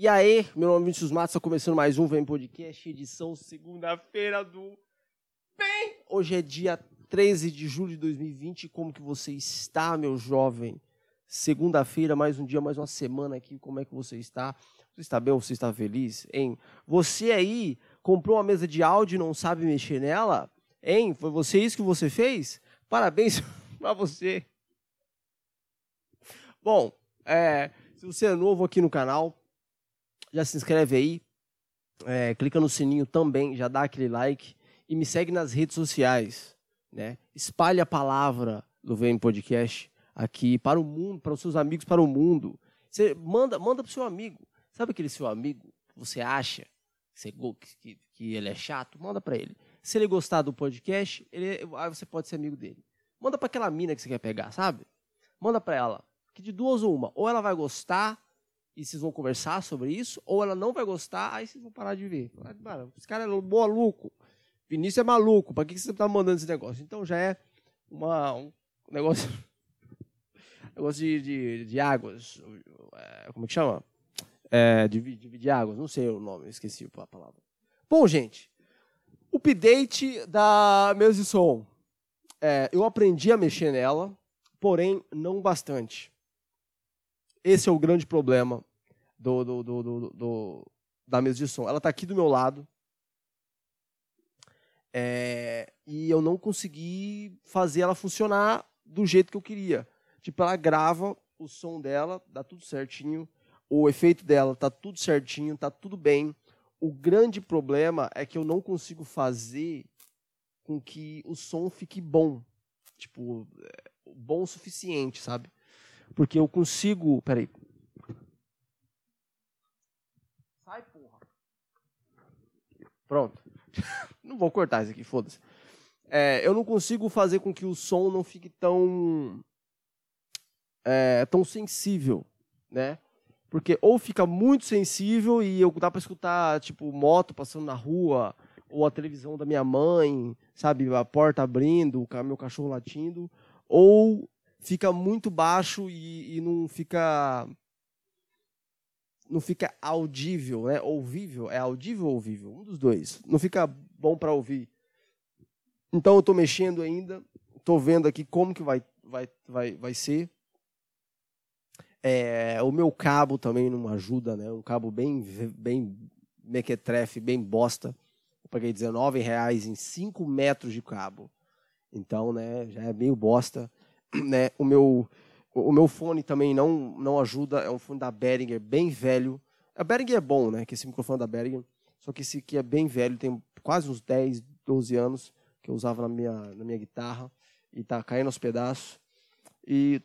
E aí, meu nome é Vinícius Matos, está começando mais um Vem Podcast, edição segunda-feira do Bem. Hoje é dia 13 de julho de 2020. Como que você está, meu jovem? Segunda-feira, mais um dia, mais uma semana aqui. Como é que você está? Você está bem você está feliz? Hein? Você aí comprou uma mesa de áudio e não sabe mexer nela? Hein? Foi você isso que você fez? Parabéns para você. Bom, é, se você é novo aqui no canal, já se inscreve aí, é, clica no sininho também, já dá aquele like e me segue nas redes sociais, né? Espalhe a palavra do VM Podcast aqui para o mundo, para os seus amigos, para o mundo. Você manda, manda para o seu amigo. Sabe aquele seu amigo que você acha que, que, que ele é chato? Manda para ele. Se ele gostar do podcast, ele, aí você pode ser amigo dele. Manda para aquela mina que você quer pegar, sabe? Manda para ela. Que de duas ou uma, ou ela vai gostar e vocês vão conversar sobre isso, ou ela não vai gostar, aí vocês vão parar de ver. Mano, esse cara é maluco. Vinícius é maluco. Pra que você tá mandando esse negócio? Então já é uma, um negócio. negócio de, de, de águas. É, como é que chama? É, dividir águas. Não sei o nome, esqueci a palavra. Bom, gente. Update da mesa de som. É, eu aprendi a mexer nela, porém não bastante. Esse é o grande problema do, do, do, do, da mesa de som. Ela está aqui do meu lado. É, e eu não consegui fazer ela funcionar do jeito que eu queria. Tipo, ela grava o som dela, dá tudo certinho. O efeito dela tá tudo certinho, tá tudo bem. O grande problema é que eu não consigo fazer com que o som fique bom. Tipo, é, bom o suficiente, sabe? Porque eu consigo. Peraí. Sai, porra. Pronto. não vou cortar isso aqui, foda-se. É, eu não consigo fazer com que o som não fique tão. É, tão sensível, né? Porque ou fica muito sensível e eu dá para escutar, tipo, moto passando na rua, ou a televisão da minha mãe, sabe, a porta abrindo, o meu cachorro latindo, ou fica muito baixo e, e não fica não fica audível, né? Ouvível, é audível ou ouvível? Um dos dois. Não fica bom para ouvir. Então eu estou mexendo ainda, estou vendo aqui como que vai, vai, vai, vai ser. É, o meu cabo também não ajuda, né? Um cabo bem, bem mequetrefe, bem bosta. Eu paguei R$19,00 em 5 metros de cabo. Então, né, já é meio bosta. Né? O meu o meu fone também não, não ajuda, é um fone da Behringer, bem velho. A Behringer é bom, né? Que esse microfone da Behringer. Só que esse aqui é bem velho, tem quase uns 10, 12 anos que eu usava na minha, na minha guitarra e tá caindo aos pedaços. E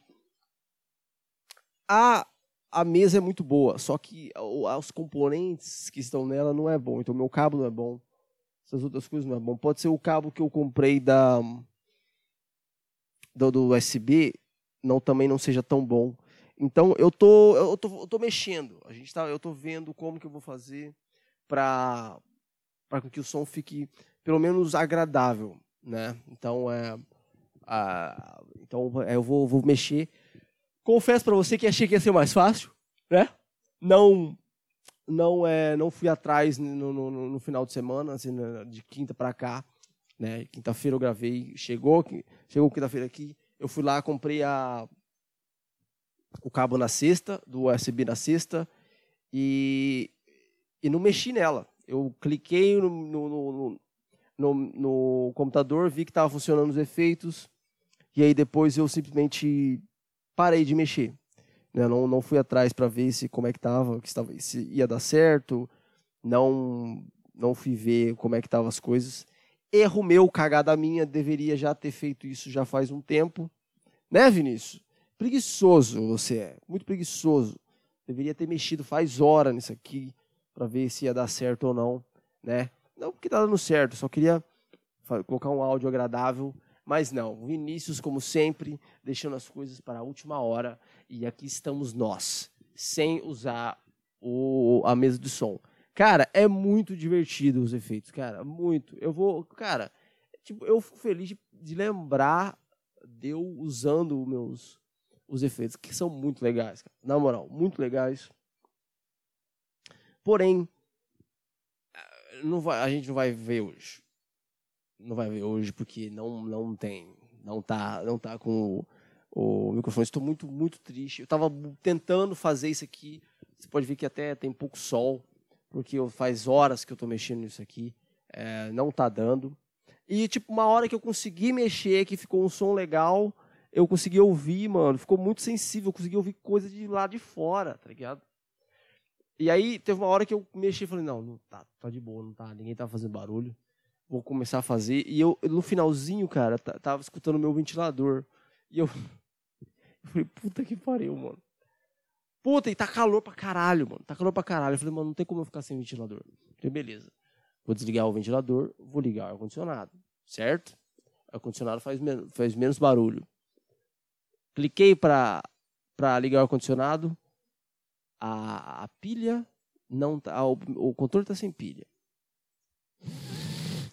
a, a mesa é muito boa, só que os componentes que estão nela não é bom. Então, meu cabo não é bom. Essas outras coisas não é bom. Pode ser o cabo que eu comprei da do, do USB, não também não seja tão bom. Então eu tô eu tô, eu tô mexendo. A gente tá, eu tô vendo como que eu vou fazer para para que o som fique pelo menos agradável, né? Então é a, então é, eu vou, vou mexer. Confesso para você que achei que ia ser mais fácil, né? Não não é não fui atrás no, no, no final de semana, assim, de quinta para cá, né? Quinta-feira eu gravei, chegou chegou quinta-feira aqui, eu fui lá, comprei a, o cabo na cesta, do USB na cesta, e, e não mexi nela. Eu cliquei no, no, no, no computador, vi que estava funcionando os efeitos, e aí depois eu simplesmente parei de mexer. Né? Não, não fui atrás para ver se como é que estava, se ia dar certo, não não fui ver como é que estavam as coisas. Erro meu, cagada minha, deveria já ter feito isso já faz um tempo. Né, Vinícius? Preguiçoso você é, muito preguiçoso. Deveria ter mexido faz hora nisso aqui para ver se ia dar certo ou não, né? Não porque tá dando certo, só queria colocar um áudio agradável, mas não. Vinícius, como sempre, deixando as coisas para a última hora e aqui estamos nós, sem usar o, a mesa de som. Cara, é muito divertido os efeitos, cara, muito. Eu vou, cara, tipo, eu fico feliz de, de lembrar de eu usando os meus os efeitos, que são muito legais, cara. Na moral, muito legais. Porém, não vai, a gente não vai ver hoje. Não vai ver hoje porque não, não tem. Não tá, não tá com o, o microfone. Estou muito, muito triste. Eu estava tentando fazer isso aqui. Você pode ver que até tem pouco sol, porque faz horas que eu estou mexendo nisso aqui. É, não tá dando. E, tipo, uma hora que eu consegui mexer, que ficou um som legal, eu consegui ouvir, mano. Ficou muito sensível. Eu consegui ouvir coisa de lá de fora, tá ligado? E aí teve uma hora que eu mexi e falei, não, não tá, tá de boa, não tá, ninguém tá fazendo barulho. Vou começar a fazer. E eu, no finalzinho, cara, tava escutando meu ventilador. E eu, eu falei, puta que pariu, mano. Puta, e tá calor pra caralho, mano. Tá calor pra caralho. Eu falei, mano, não tem como eu ficar sem ventilador. Eu falei, beleza. Vou desligar o ventilador, vou ligar o ar-condicionado, certo? O ar-condicionado faz, men faz menos barulho. Cliquei para ligar o ar-condicionado, a, a pilha não tá, o, o controle está sem pilha.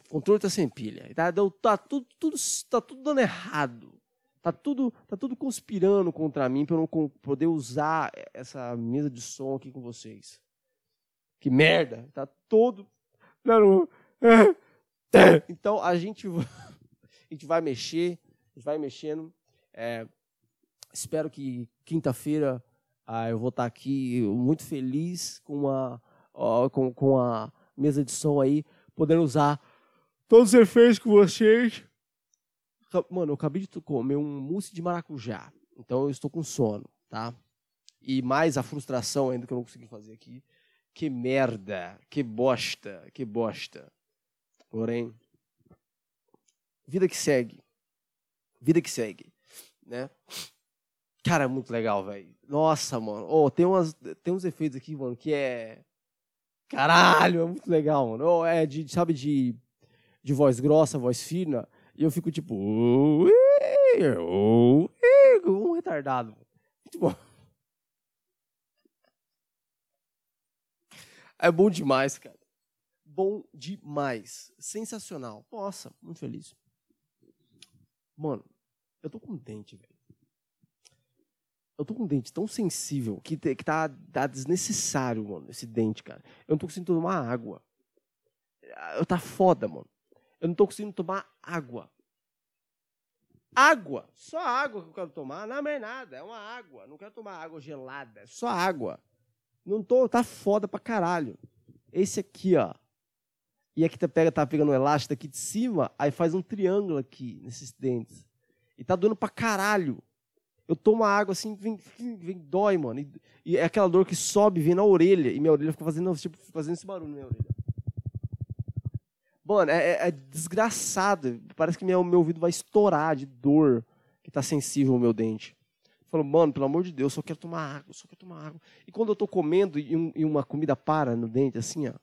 O controle está sem pilha. Tá, tá, tudo, tudo, tá tudo dando errado. Tá tudo, tá tudo conspirando contra mim para eu não poder usar essa mesa de som aqui com vocês. Que merda! Tá todo. Então a gente, a gente vai mexer, a gente vai mexendo. É, espero que quinta-feira ah, eu vou estar aqui muito feliz com a, com, com a mesa de som aí, podendo usar todos os efeitos com vocês. Mano, eu acabei de comer um mousse de maracujá, então eu estou com sono, tá? E mais a frustração ainda que eu não consegui fazer aqui. Que merda, que bosta, que bosta. Porém, vida que segue. Vida que segue, né? Cara, é muito legal, velho. Nossa, mano. Oh, tem, umas, tem uns efeitos aqui, mano, que é. Caralho, é muito legal, mano. Oh, é de, sabe, de, de voz grossa, voz fina. E eu fico tipo. Um retardado. Muito bom. É bom demais, cara. Bom demais. Sensacional. Nossa, muito feliz. Mano, eu tô contente, velho eu tô com um dente tão sensível que, que tá, tá desnecessário, mano, esse dente, cara. Eu não tô conseguindo tomar água. Eu tá foda, mano. Eu não tô conseguindo tomar água. Água! Só água que eu quero tomar. Não é mais nada. É uma água. Não quero tomar água gelada. É só água. Não tô. Tá foda pra caralho. Esse aqui, ó. E aqui tá, pega, tá pegando um elástico aqui de cima, aí faz um triângulo aqui nesses dentes. E tá doendo pra caralho. Eu tomo água assim, vem, vem dói, mano. E, e, é aquela dor que sobe, vem na orelha. E minha orelha fica fazendo, tipo, fazendo esse barulho na minha orelha. Mano, é, é, é desgraçado. Parece que meu, meu ouvido vai estourar de dor que tá sensível ao meu dente. Falou, mano, pelo amor de Deus, eu só quero tomar água, só quero tomar água. E quando eu tô comendo e, um, e uma comida para no dente, assim, ó.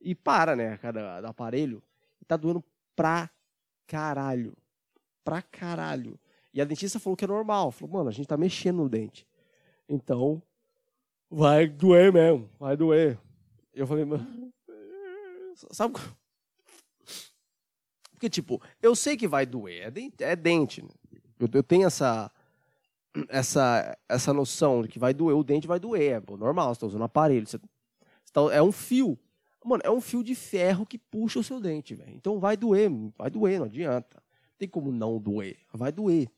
E para, né, cada do aparelho. E tá doendo pra caralho. Pra caralho. E a dentista falou que é normal. Falou, mano, a gente tá mexendo no dente. Então, vai doer mesmo, vai doer. Eu falei, mano, sabe? Porque, tipo, eu sei que vai doer, é dente. É dente né? eu, eu, tenho essa, essa, essa noção de que vai doer, o dente vai doer, é normal, você tá usando aparelho. Você, você tá, é um fio. Mano, é um fio de ferro que puxa o seu dente, velho. Então vai doer, vai doer, não adianta. Não tem como não doer, vai doer.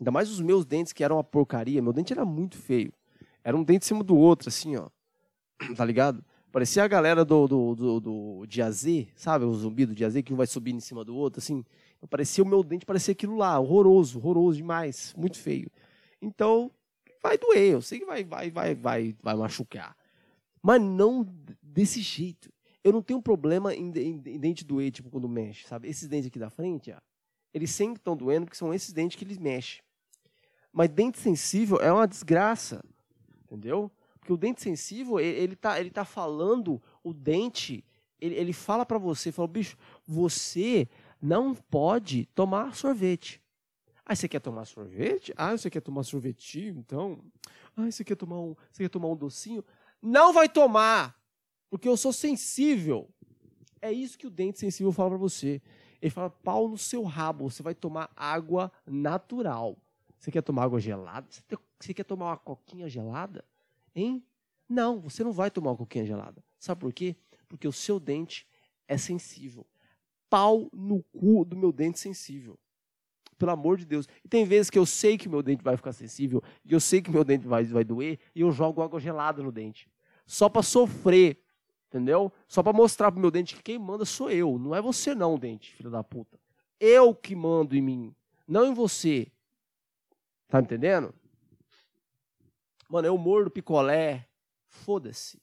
Ainda mais os meus dentes, que eram uma porcaria. Meu dente era muito feio. Era um dente em cima do outro, assim, ó. Tá ligado? Parecia a galera do, do, do, do Diazê, sabe? O zumbi do Diazê, que um vai subindo em cima do outro, assim. Parecia o meu dente, parecia aquilo lá. Horroroso, horroroso demais. Muito feio. Então, vai doer. Eu sei que vai, vai, vai, vai, vai machucar. Mas não desse jeito. Eu não tenho problema em, em, em dente doer, tipo, quando mexe, sabe? Esses dentes aqui da frente, ó, eles sempre estão doendo, porque são esses dentes que eles mexem. Mas dente sensível é uma desgraça, entendeu? Porque o dente sensível, ele está ele tá falando, o dente, ele, ele fala para você, fala, bicho, você não pode tomar sorvete. Ah, você quer tomar sorvete? Ah, você quer tomar sorvetinho, então? Ah, você quer tomar um, você quer tomar um docinho? Não vai tomar, porque eu sou sensível. É isso que o dente sensível fala para você. Ele fala, pau no seu rabo, você vai tomar água natural. Você quer tomar água gelada? Você quer tomar uma coquinha gelada? Hein? Não, você não vai tomar uma coquinha gelada. Sabe por quê? Porque o seu dente é sensível. Pau no cu do meu dente sensível. Pelo amor de Deus. E tem vezes que eu sei que meu dente vai ficar sensível, e eu sei que meu dente vai, vai doer, e eu jogo água gelada no dente. Só para sofrer. Entendeu? Só para mostrar pro meu dente que quem manda sou eu. Não é você não, dente, filho da puta. Eu que mando em mim. Não em você. Tá entendendo? Mano, eu mordo picolé. Foda-se.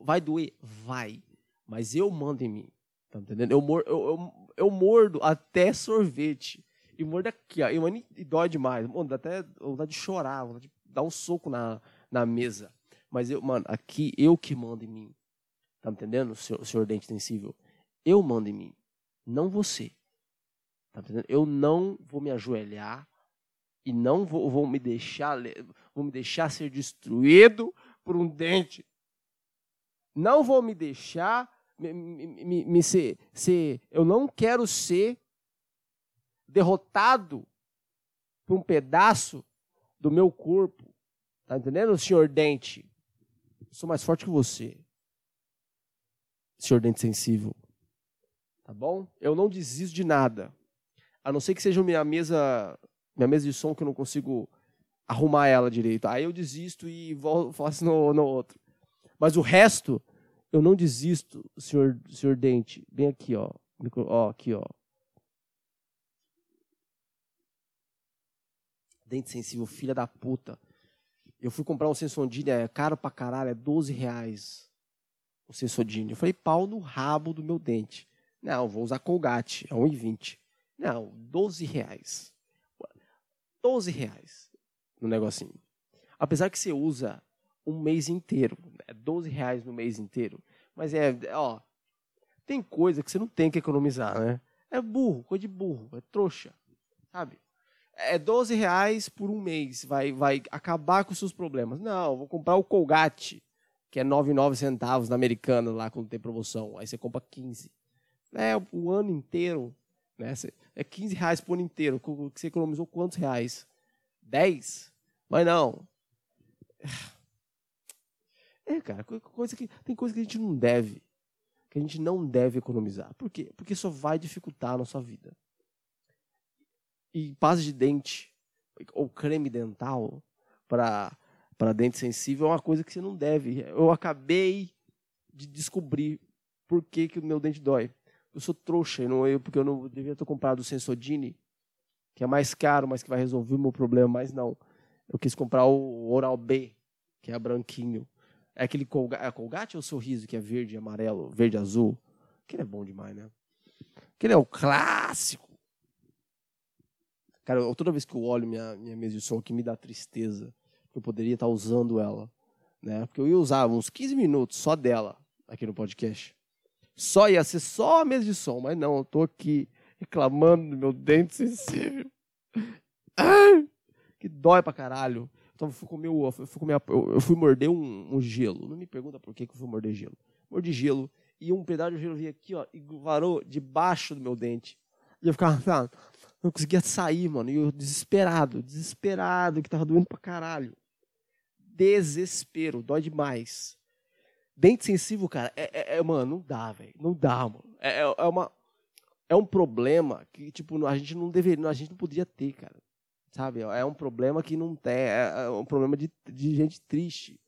Vai doer? Vai. Mas eu mando em mim. Tá entendendo? Eu, eu, eu, eu mordo até sorvete. E mordo aqui, ó. E, mano, e dói demais. Mano, dá até vontade de chorar, vontade de dar um soco na, na mesa. Mas eu, mano, aqui eu que mando em mim. Tá entendendo, senhor, senhor dente sensível? Eu mando em mim, não você. Tá entendendo? Eu não vou me ajoelhar e não vou, vou me deixar vou me deixar ser destruído por um dente. Não vou me deixar me, me, me, me ser, ser. Eu não quero ser derrotado por um pedaço do meu corpo. Tá entendendo, senhor dente? Eu sou mais forte que você. Senhor dente sensível. Tá bom? Eu não desisto de nada. A não ser que seja minha mesa, minha mesa de som que eu não consigo arrumar ela direito. Aí eu desisto e volto, faço no, no outro. Mas o resto, eu não desisto, senhor, senhor Dente. Bem aqui, ó. Ó, aqui, ó. Dente sensível, filha da puta. Eu fui comprar um Sensodine, é caro pra caralho, é 12 reais o Sensodine. Eu falei, pau no rabo do meu dente. Não, vou usar Colgate, é 1,20. Não, 12 reais. 12 reais no negocinho. Apesar que você usa um mês inteiro, é 12 reais no mês inteiro. Mas é, ó, tem coisa que você não tem que economizar, né? É burro, coisa de burro, é trouxa, sabe? É 12 reais por um mês, vai, vai acabar com os seus problemas. Não, vou comprar o Colgate, que é 99 centavos na americana lá quando tem promoção. Aí você compra 15. É o ano inteiro, né? É 15 reais por ano inteiro. Você economizou quantos reais? 10? Mas não. É, cara, coisa que, tem coisa que a gente não deve. Que a gente não deve economizar. Por quê? Porque isso vai dificultar a nossa vida. E pasta de dente ou creme dental para para dente sensível é uma coisa que você não deve. Eu acabei de descobrir por que, que o meu dente dói. Eu sou trouxa, não eu, porque eu não devia ter comprado o Sensodine, que é mais caro, mas que vai resolver o meu problema, mas não. Eu quis comprar o Oral B, que é branquinho. É aquele Colgate, é Colgate ou Sorriso, que é verde, amarelo, verde, azul. Aquele é bom demais, né? Aquele é o clássico. Cara, toda vez que eu olho minha, minha mesa de som que me dá tristeza, eu poderia estar usando ela, né? Porque eu ia usar uns 15 minutos só dela aqui no podcast. Só ia ser só a mesa de som, mas não, eu tô aqui reclamando do meu dente sensível. Ai! que dói pra caralho. Então eu fui comer, eu fui, comer, eu fui morder um, um, gelo. Não me pergunta por que, que eu fui morder gelo. Mordi gelo e um pedaço de gelo veio aqui, ó, e varou debaixo do meu dente. E eu ficava, não conseguia sair, mano. E eu desesperado, desesperado, que tava doendo pra caralho. Desespero, dói demais. Dente sensível, cara, é, é, é mano, não dá, velho. Não dá, mano. É, é, é, uma, é um problema que, tipo, a gente não deveria, a gente não poderia ter, cara. Sabe? É um problema que não tem. É, é um problema de, de gente triste.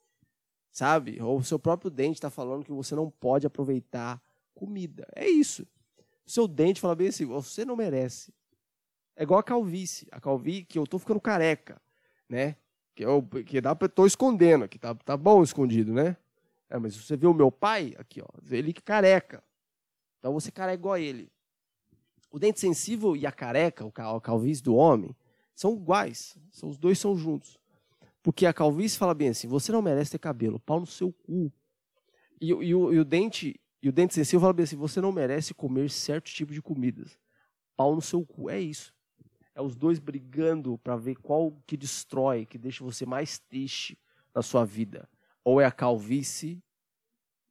Sabe? Ou o seu próprio dente está falando que você não pode aproveitar comida. É isso. O seu dente fala bem assim: você não merece. É igual a calvície. A calvície que eu tô ficando careca, né? Que, eu, que dá pra, tô escondendo aqui, tá, tá bom escondido, né? É, mas você vê o meu pai, aqui, ó, ele que careca. Então você careca igual a ele. O dente sensível e a careca, o calvície do homem, são iguais. São, os dois são juntos. Porque a calvície fala bem assim: você não merece ter cabelo, pau no seu cu. E, e, o, e o, dente e o dente sensível fala bem assim: você não merece comer certo tipo de comidas. Pau no seu cu. É isso. É os dois brigando para ver qual que destrói, que deixa você mais triste na sua vida. Ou é a calvície,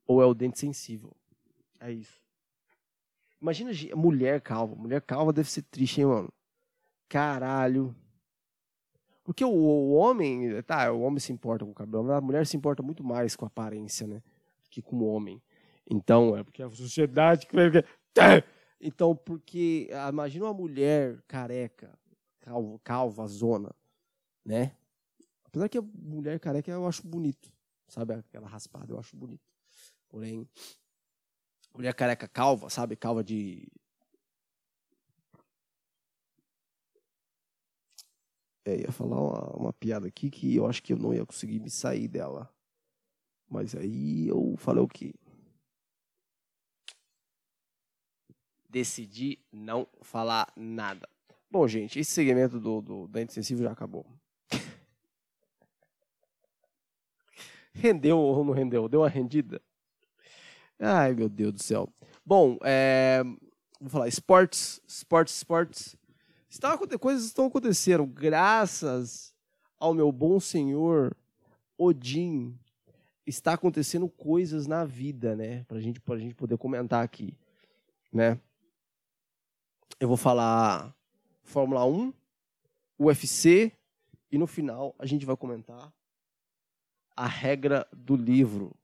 ou é o dente sensível. É isso. Imagina mulher calva. Mulher calva deve ser triste, hein, mano? Caralho. Porque o, o, homem, tá, o homem se importa com o cabelo, a mulher se importa muito mais com a aparência, né? Que com o homem. Então, é porque a sociedade. Então, porque ah, imagina uma mulher careca, calva, calva, zona, né? Apesar que a mulher careca eu acho bonito, sabe? Aquela raspada eu acho bonito. Porém, mulher careca calva, sabe? Calva de. É, ia falar uma, uma piada aqui que eu acho que eu não ia conseguir me sair dela. Mas aí eu falei o quê? Decidi não falar nada. Bom, gente, esse segmento do, do dente sensível já acabou. Rendeu ou não rendeu? Deu uma rendida? Ai, meu Deus do céu. Bom, é, vou falar esportes, esportes, esportes. Está, coisas estão acontecendo graças ao meu bom senhor Odin. Está acontecendo coisas na vida, né? Pra gente, pra gente poder comentar aqui, né? Eu vou falar Fórmula 1, UFC e no final a gente vai comentar a regra do livro.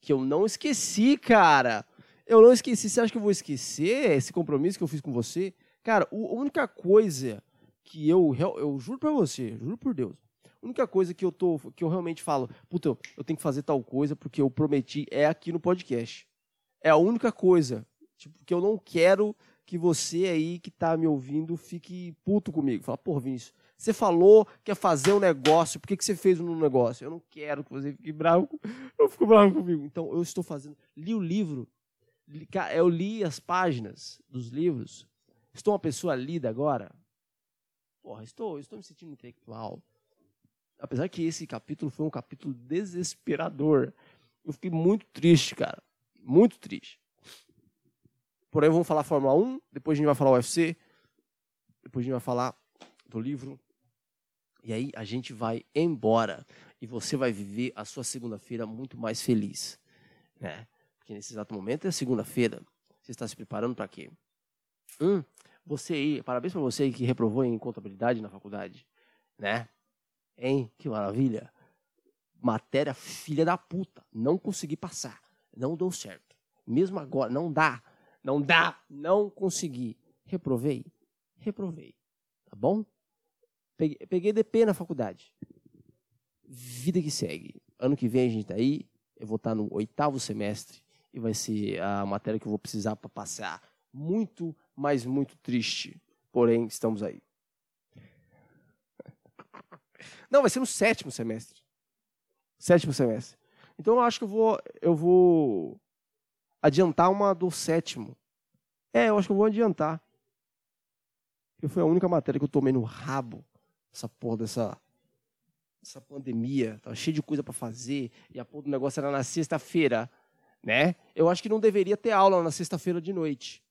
Que eu não esqueci, cara. Eu não esqueci. Você acha que eu vou esquecer esse compromisso que eu fiz com você? Cara, a única coisa que eu, eu juro pra você, juro por Deus, a única coisa que eu tô, que eu realmente falo, puta, eu, tenho que fazer tal coisa porque eu prometi é aqui no podcast. É a única coisa, tipo, que eu não quero que você aí que tá me ouvindo fique puto comigo. Fala, pô, Vinícius, você falou que ia fazer um negócio, por que, que você fez um negócio? Eu não quero que você fique bravo, eu fico bravo comigo. Então, eu estou fazendo. Li o livro, li, eu li as páginas dos livros. Estou uma pessoa lida agora? Porra, estou, estou me sentindo intelectual. Apesar que esse capítulo foi um capítulo desesperador. Eu fiquei muito triste, cara. Muito triste. Porém, vamos falar Fórmula 1, depois a gente vai falar UFC, depois a gente vai falar do livro. E aí a gente vai embora. E você vai viver a sua segunda-feira muito mais feliz. Né? Porque nesse exato momento é segunda-feira. Você está se preparando para quê? Hum, você aí, parabéns para você que reprovou em contabilidade na faculdade. Né? Hein? Que maravilha. Matéria filha da puta. Não consegui passar. Não deu certo. Mesmo agora, não dá. Não dá, não consegui. Reprovei? Reprovei. Tá bom? Peguei, peguei DP na faculdade. Vida que segue. Ano que vem a gente tá aí. Eu vou estar tá no oitavo semestre e vai ser a matéria que eu vou precisar para passar. Muito, mas muito triste. Porém, estamos aí. Não, vai ser no sétimo semestre. Sétimo semestre. Então eu acho que eu vou, eu vou adiantar uma do sétimo. É, eu acho que eu vou adiantar. Porque foi a única matéria que eu tomei no rabo. Essa porra dessa essa pandemia, tava cheio de coisa para fazer, e a porra do negócio era na sexta-feira, né? Eu acho que não deveria ter aula na sexta-feira de noite.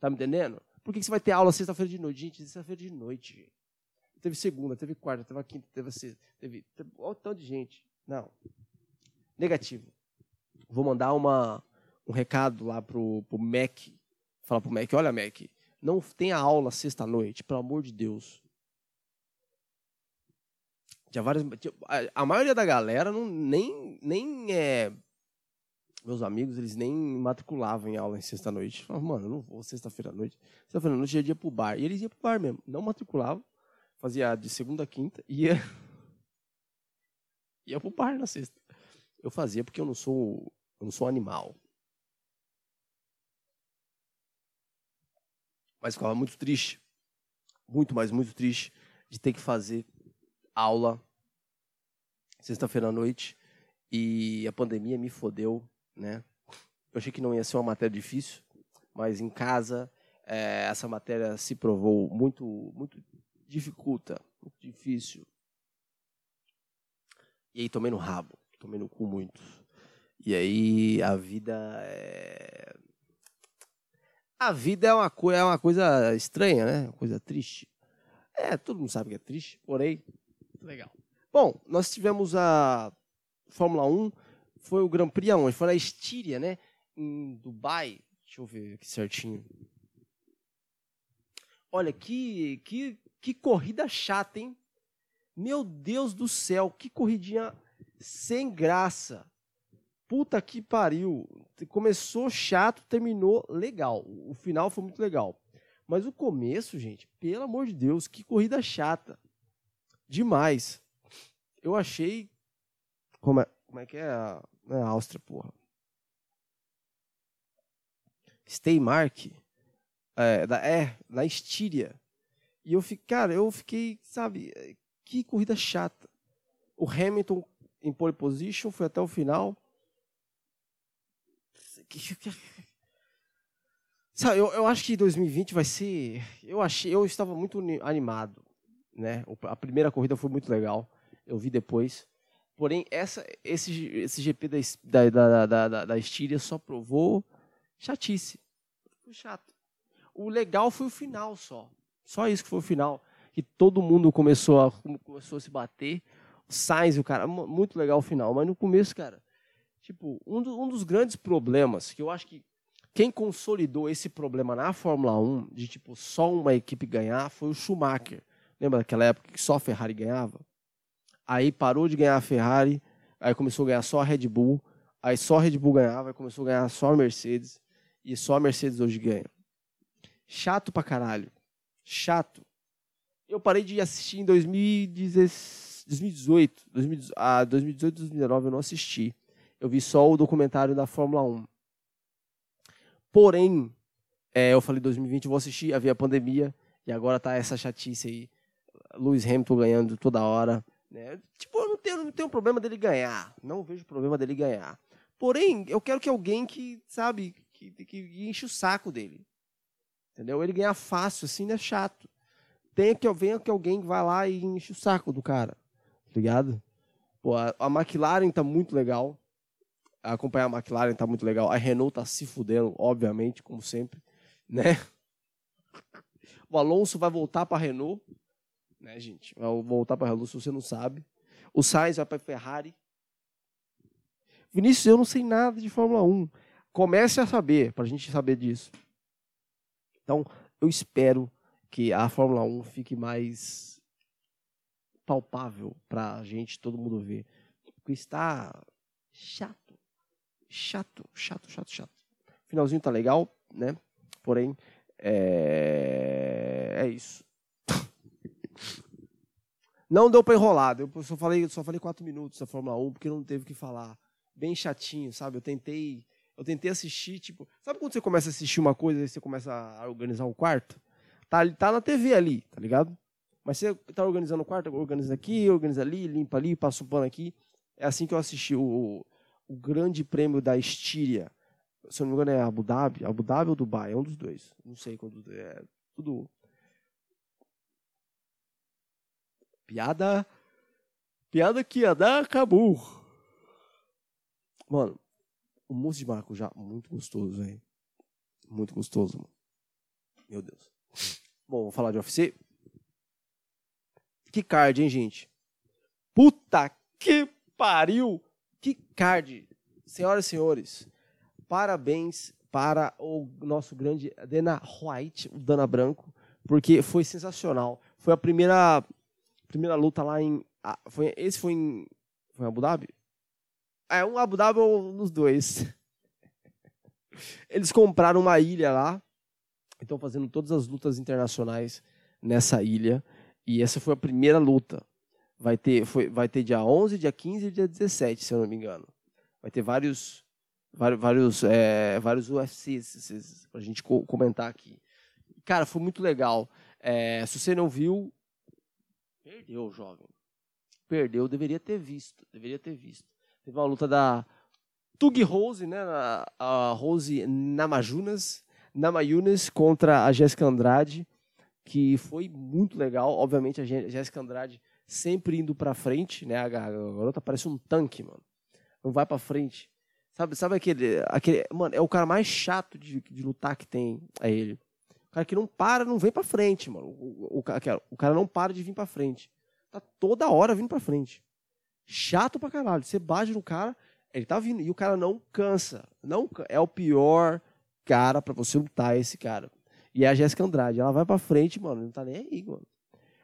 Tá me entendendo? Por que, que você vai ter aula sexta-feira de noite? Gente, sexta-feira de noite, gente. Teve segunda, teve quarta, teve quinta, teve sexta, teve, teve o tanto de gente. Não. Negativo. Vou mandar uma um recado lá pro, pro Mac. Falar pro Mac, olha, Mac, não tem aula sexta-noite, pelo amor de Deus. Tinha várias, a, maioria da galera não, nem, nem é, meus amigos, eles nem matriculavam em aula em sexta-noite. Falavam, mano, eu não vou sexta-feira à noite. Sexta-feira à noite ia pro bar. E eles iam pro bar mesmo. Não matriculavam. Fazia de segunda a quinta. Ia, ia pro bar na sexta. Eu fazia porque eu não sou, eu não sou animal. Mas ficava muito triste, muito, mas muito triste, de ter que fazer aula sexta-feira à noite e a pandemia me fodeu, né? Eu achei que não ia ser uma matéria difícil, mas em casa é, essa matéria se provou muito, muito dificulta, muito difícil. E aí tomei no rabo, tomei no cu muito. E aí a vida é a vida é uma, é uma coisa estranha, né? Uma coisa triste. É, todo mundo sabe que é triste, porém, legal. Bom, nós tivemos a Fórmula 1, foi o Grand Prix aonde? Foi na Estíria, né? Em Dubai. Deixa eu ver aqui certinho. Olha, que, que, que corrida chata, hein? Meu Deus do céu, que corridinha sem graça. Puta que pariu. Começou chato, terminou legal. O final foi muito legal. Mas o começo, gente, pelo amor de Deus, que corrida chata. Demais. Eu achei. Como é, como é que é a, é a Áustria, porra? Steymark. É, da, é, na Estíria. E eu fiquei, cara, eu fiquei, sabe, que corrida chata. O Hamilton em pole position foi até o final. Sabe, eu, eu acho que 2020 vai ser. Eu achei, eu estava muito animado, né? A primeira corrida foi muito legal. Eu vi depois. Porém, essa, esse, esse GP da, da, da, da, da Estíria só provou chatice. Foi chato. O legal foi o final só. Só isso que foi o final. Que todo mundo começou a, começou a se bater. Sainz, o cara, muito legal o final. Mas no começo, cara, tipo, um, do, um dos grandes problemas que eu acho que quem consolidou esse problema na Fórmula 1, de tipo, só uma equipe ganhar, foi o Schumacher. Lembra daquela época que só a Ferrari ganhava? Aí parou de ganhar a Ferrari, aí começou a ganhar só a Red Bull, aí só a Red Bull ganhava, aí começou a ganhar só a Mercedes, e só a Mercedes hoje ganha. Chato pra caralho. Chato. Eu parei de assistir em 2018. 2018, ah, 2018 2019 eu não assisti. Eu vi só o documentário da Fórmula 1. Porém, é, eu falei 2020 eu vou assistir, havia pandemia, e agora tá essa chatice aí. Lewis Hamilton ganhando toda hora. Né? Tipo, eu não tenho, não tenho problema dele ganhar. Não vejo problema dele ganhar. Porém, eu quero que alguém que, sabe, que, que enche o saco dele. Entendeu? Ele ganhar fácil, assim, é chato. Tem que venha que alguém vai lá e enche o saco do cara. Tá ligado? Pô, a, a McLaren tá muito legal. Acompanhar a McLaren tá muito legal. A Renault tá se fudendo, obviamente, como sempre. Né? O Alonso vai voltar para Renault. Né, gente? Vai voltar para Renault, se você não sabe. O Sainz vai para Ferrari. Vinícius, eu não sei nada de Fórmula 1. Comece a saber, para a gente saber disso. Então, eu espero que a Fórmula 1 fique mais palpável para a gente, todo mundo ver. Porque está chato. Chato, chato, chato, chato. Finalzinho tá legal, né? Porém, é, é isso. Não deu para enrolar. Eu só falei, só falei quatro minutos da Fórmula 1 porque não teve o que falar. Bem chatinho, sabe? Eu tentei, eu tentei assistir, tipo, sabe quando você começa a assistir uma coisa e você começa a organizar o quarto? Tá, tá na TV ali, tá ligado? Mas você tá organizando o quarto, organiza aqui, organiza ali, limpa ali, passa o pano aqui. É assim que eu assisti o, o Grande Prêmio da Estíria se eu não me engano é Abu Dhabi, Abu Dhabi ou Dubai, é um dos dois. Não sei quando é tudo piada piada que ia dar acabou. Mano, o mousse de maracujá muito gostoso, velho. Muito gostoso, mano. Meu Deus. Bom, vou falar de UFC. Que card, hein, gente? Puta que pariu! Que card! Senhoras e senhores, parabéns para o nosso grande Dana White, o Dana Branco, porque foi sensacional. Foi a primeira primeira luta lá em foi esse foi em foi em Abu Dhabi? É, um Abu Dhabi ou nos dois. Eles compraram uma ilha lá, estão fazendo todas as lutas internacionais nessa ilha, e essa foi a primeira luta. Vai ter, foi, vai ter dia 11, dia 15 e dia 17, se eu não me engano. Vai ter vários vários, é, vários UFCs para a gente comentar aqui. Cara, foi muito legal. É, se você não viu, perdeu, jovem. Perdeu, deveria ter visto. Deveria ter visto. Teve uma luta da Tug Rose, né? A, a Rose Namajunas, Namayunas contra a Jéssica Andrade, que foi muito legal. Obviamente, a Jéssica Andrade sempre indo para frente, né? A garota parece um tanque, mano. Não vai para frente. Sabe, sabe aquele, aquele. Mano, é o cara mais chato de, de lutar que tem. É ele. O cara que não para, não vem pra frente, mano. O, o, o, o cara não para de vir pra frente. Tá toda hora vindo pra frente. Chato pra caralho. Você bate no cara, ele tá vindo. E o cara não cansa. Não É o pior cara pra você lutar esse cara. E é a Jéssica Andrade. Ela vai pra frente, mano. Não tá nem aí, mano.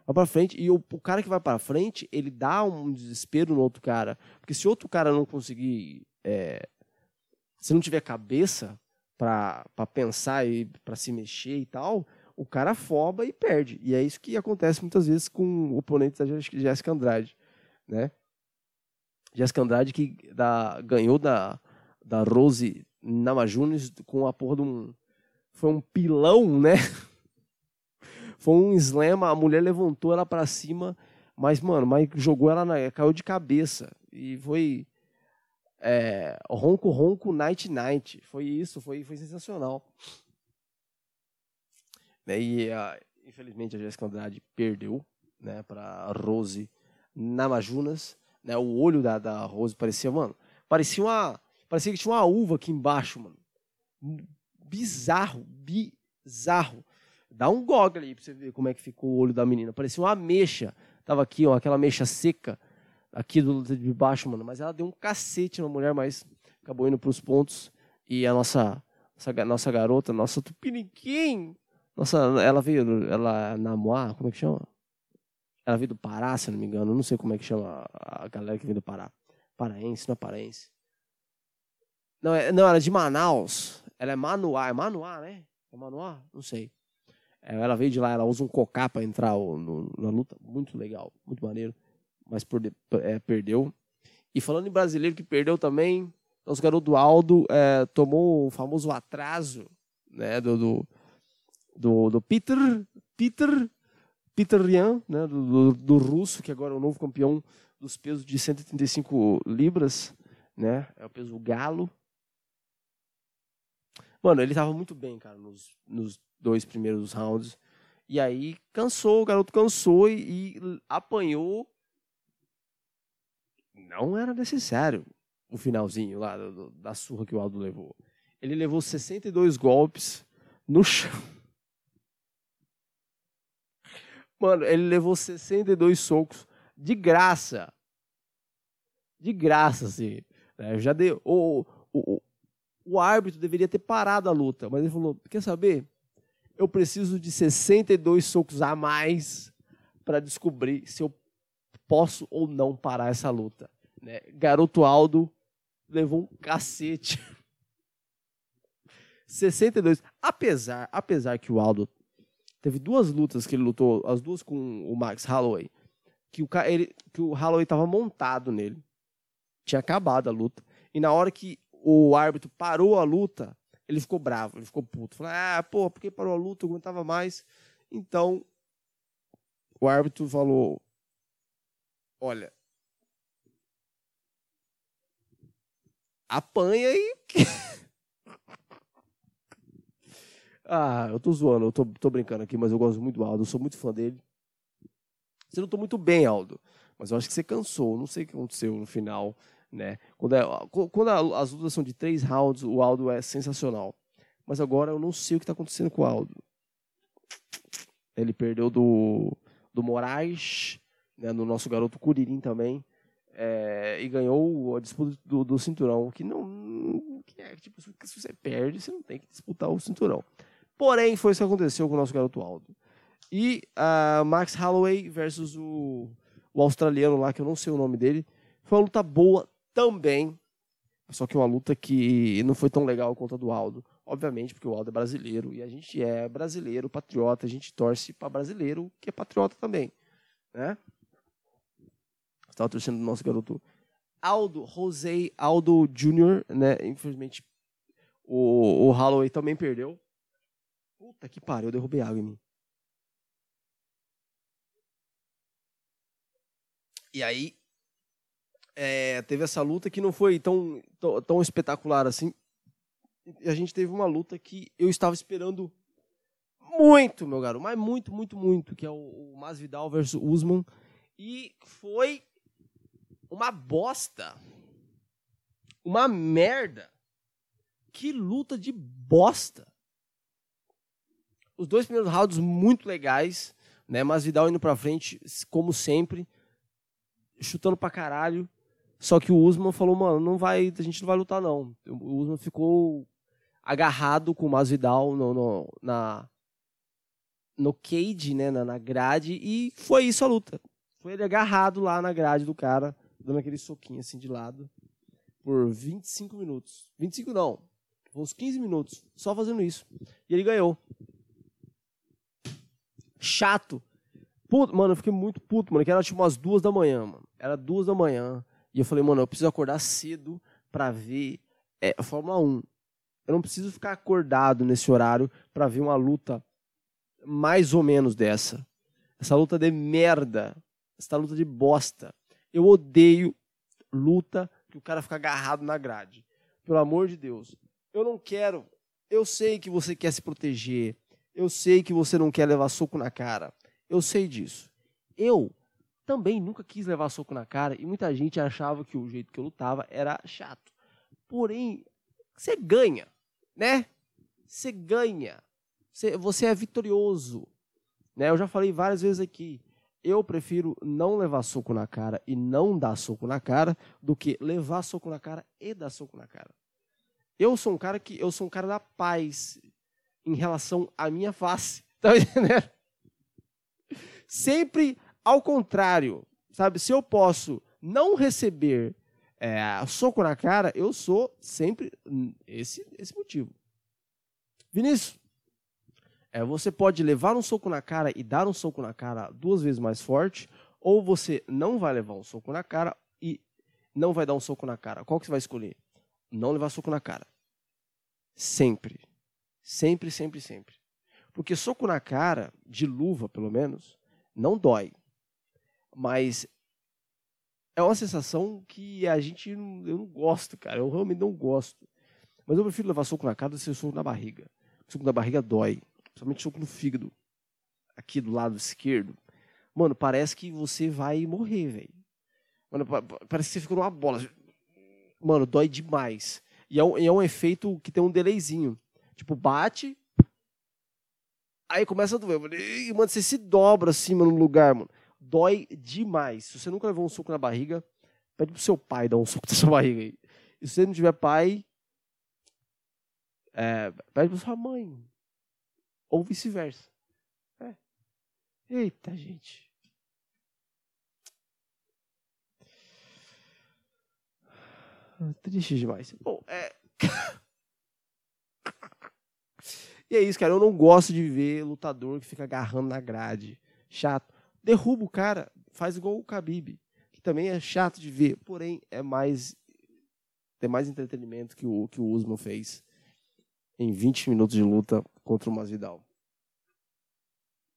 Vai para frente e o, o, cara que vai para frente, ele dá um desespero no outro cara. Porque se outro cara não conseguir. É, se não tiver cabeça para pensar e para se mexer e tal, o cara afoba e perde. E é isso que acontece muitas vezes com oponentes da Jéssica Andrade. Né? Jéssica Andrade que da, ganhou da, da Rose Namajunas com a porra de um. Foi um pilão, né? Foi um slam, a mulher levantou ela para cima, mas, mano, mas jogou ela, na, caiu de cabeça. E foi. É, ronco, ronco, night, night. Foi isso, foi, foi sensacional. E, a, infelizmente, a Jéssica Andrade perdeu né, para Rose Namajunas. Né, o olho da, da Rose parecia, mano, parecia uma. Parecia que tinha uma uva aqui embaixo, mano. Bizarro, bizarro. Dá um goggle aí pra você ver como é que ficou o olho da menina. Parecia uma ameixa. Tava aqui, ó, aquela ameixa seca aqui do de baixo, mano. Mas ela deu um cacete na mulher, mas acabou indo pros pontos. E a nossa, nossa, nossa garota, nossa tupiniquim, nossa, ela veio, ela na Moá, como é que chama? Ela veio do Pará, se não me engano. Não sei como é que chama a galera que vem do Pará. Paraense, não é paraense. Não, é, não, ela é de Manaus. Ela é Manuá. É Manuá, né? É Manuá? Não sei. É, ela veio de lá, ela usa um cocá para entrar no, na luta. Muito legal, muito maneiro. Mas por, é, perdeu. E falando em brasileiro que perdeu também, nosso garoto Aldo é, tomou o famoso atraso né, do, do, do, do Peter, Peter, Peter Rian, né, do, do, do, russo, que agora é o novo campeão dos pesos de 135 libras, né, é o peso galo. Mano, ele tava muito bem, cara, nos, nos dois primeiros rounds. E aí cansou, o garoto cansou e, e apanhou. Não era necessário o finalzinho lá do, da surra que o Aldo levou. Ele levou 62 golpes no chão. Mano, ele levou 62 socos de graça. De graça, assim. É, já deu. O, o, o árbitro deveria ter parado a luta, mas ele falou: quer saber? eu preciso de 62 socos a mais para descobrir se eu posso ou não parar essa luta. Né? Garoto Aldo levou um cacete. 62. Apesar, apesar que o Aldo teve duas lutas que ele lutou, as duas com o Max Holloway, que o, ele, que o Holloway estava montado nele. Tinha acabado a luta. E na hora que o árbitro parou a luta, ele ficou bravo, ele ficou puto. Falou, ah, pô, porque parou a luta, eu aguentava mais. Então, o árbitro falou, olha, apanha e... ah, eu tô zoando, eu tô, tô brincando aqui, mas eu gosto muito do Aldo, eu sou muito fã dele. Você lutou muito bem, Aldo, mas eu acho que você cansou, não sei o que aconteceu no final. Né? Quando, é, quando as lutas são de três rounds, o Aldo é sensacional. Mas agora eu não sei o que está acontecendo com o Aldo. Ele perdeu do, do Moraes, né, no nosso garoto Curirim também, é, e ganhou a disputa do, do cinturão, que não. Que é, tipo, se você perde, você não tem que disputar o cinturão. Porém, foi isso que aconteceu com o nosso garoto Aldo. E uh, Max Holloway versus o, o australiano lá, que eu não sei o nome dele. Foi uma luta boa, também. Só que uma luta que não foi tão legal quanto a do Aldo. Obviamente, porque o Aldo é brasileiro e a gente é brasileiro, patriota, a gente torce para brasileiro que é patriota também. Né? Estava torcendo do nosso garoto Aldo, José Aldo Jr., né? Infelizmente, o, o Holloway também perdeu. Puta que pariu, eu derrubei água em mim. E aí, é, teve essa luta que não foi tão, tão, tão, espetacular assim. E a gente teve uma luta que eu estava esperando muito, meu garoto, mas muito, muito, muito, que é o, o Masvidal versus Usman. E foi uma bosta. Uma merda. Que luta de bosta. Os dois primeiros rounds muito legais, né? Masvidal indo pra frente, como sempre, chutando pra caralho. Só que o Usman falou, mano, não vai, a gente não vai lutar não. O Usman ficou agarrado com o Masvidal no, no, na, no cage, né, na, na grade, e foi isso a luta. Foi ele agarrado lá na grade do cara, dando aquele soquinho assim de lado, por 25 minutos. 25 não, uns 15 minutos, só fazendo isso. E ele ganhou. Chato. Puto, mano, eu fiquei muito puto, mano, que era tipo umas duas da manhã, mano. Era duas da manhã. E eu falei, mano, eu preciso acordar cedo pra ver é, a Fórmula 1. Eu não preciso ficar acordado nesse horário para ver uma luta mais ou menos dessa. Essa luta de merda. Essa luta de bosta. Eu odeio luta que o cara fica agarrado na grade. Pelo amor de Deus. Eu não quero. Eu sei que você quer se proteger. Eu sei que você não quer levar soco na cara. Eu sei disso. Eu também nunca quis levar soco na cara e muita gente achava que o jeito que eu lutava era chato. Porém, você ganha né? Você ganha. Você, você é vitorioso. Né? Eu já falei várias vezes aqui. Eu prefiro não levar soco na cara e não dar soco na cara do que levar soco na cara e dar soco na cara. Eu sou um cara que eu sou um cara da paz em relação à minha face. Tá entendendo? Sempre ao contrário, sabe? Se eu posso não receber é, soco na cara, eu sou sempre esse, esse motivo. Vinícius, é, você pode levar um soco na cara e dar um soco na cara duas vezes mais forte, ou você não vai levar um soco na cara e não vai dar um soco na cara. Qual que você vai escolher? Não levar soco na cara. Sempre. Sempre, sempre, sempre. Porque soco na cara, de luva pelo menos, não dói. Mas é uma sensação que a gente eu não gosto, cara. Eu realmente não gosto. Mas eu prefiro levar soco na cara do que soco na barriga. Soco na barriga dói. Principalmente soco no fígado. Aqui do lado esquerdo. Mano, parece que você vai morrer, velho. Mano, parece que você fica numa bola. Mano, dói demais. E é um, é um efeito que tem um delayzinho. Tipo, bate. Aí começa a doer. E, mano você se dobra assim, mano, no lugar, mano dói demais. Se você nunca levou um soco na barriga, pede pro seu pai dar um soco na sua barriga aí. E se você não tiver pai, é, pede pra sua mãe. Ou vice-versa. É. Eita, gente. Triste demais. Bom, é. e é isso, cara. Eu não gosto de ver lutador que fica agarrando na grade. Chato derruba o cara, faz igual o Khabib, que também é chato de ver, porém é mais tem mais entretenimento que o que o Usman fez em 20 minutos de luta contra o Masvidal.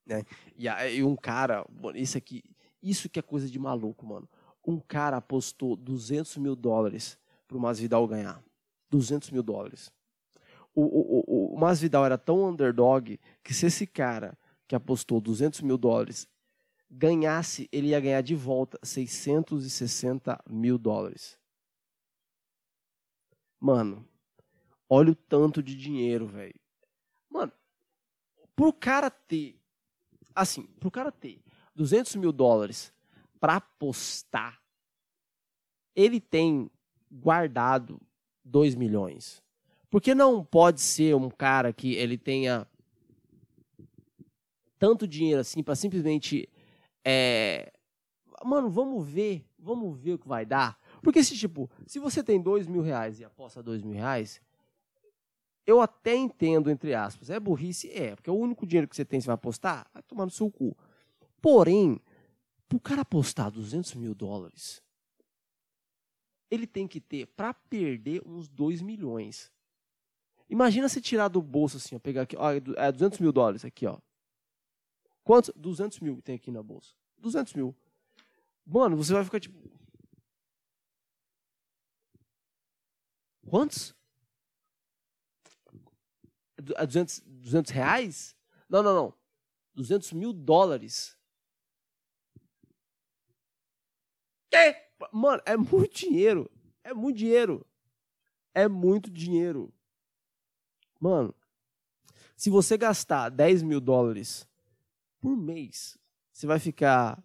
Né? E aí um cara, isso aqui, isso que é coisa de maluco, mano. Um cara apostou 200 mil dólares para o Masvidal ganhar. 200 mil dólares. O, o, o, o Masvidal era tão underdog que se esse cara que apostou 200 mil dólares ganhasse, ele ia ganhar de volta 660 mil dólares. Mano, olha o tanto de dinheiro, velho. Mano, pro cara ter, assim, pro cara ter 200 mil dólares para apostar, ele tem guardado 2 milhões. Porque não pode ser um cara que ele tenha tanto dinheiro assim para simplesmente é, mano, vamos ver, vamos ver o que vai dar. Porque se, tipo, se você tem dois mil reais e aposta dois mil reais, eu até entendo, entre aspas, é burrice? É, porque o único dinheiro que você tem, você vai apostar, vai tomar no seu cu. Porém, pro cara apostar 200 mil dólares, ele tem que ter, para perder, uns 2 milhões. Imagina se tirar do bolso assim, ó, pegar aqui, ó, é 200 mil dólares aqui, ó. Quantos? 200 mil tem aqui na bolsa. 200 mil. Mano, você vai ficar tipo. Quantos? 200, 200 reais? Não, não, não. 200 mil dólares. Que? Mano, é muito dinheiro. É muito dinheiro. É muito dinheiro. Mano, se você gastar 10 mil dólares por mês. Você vai ficar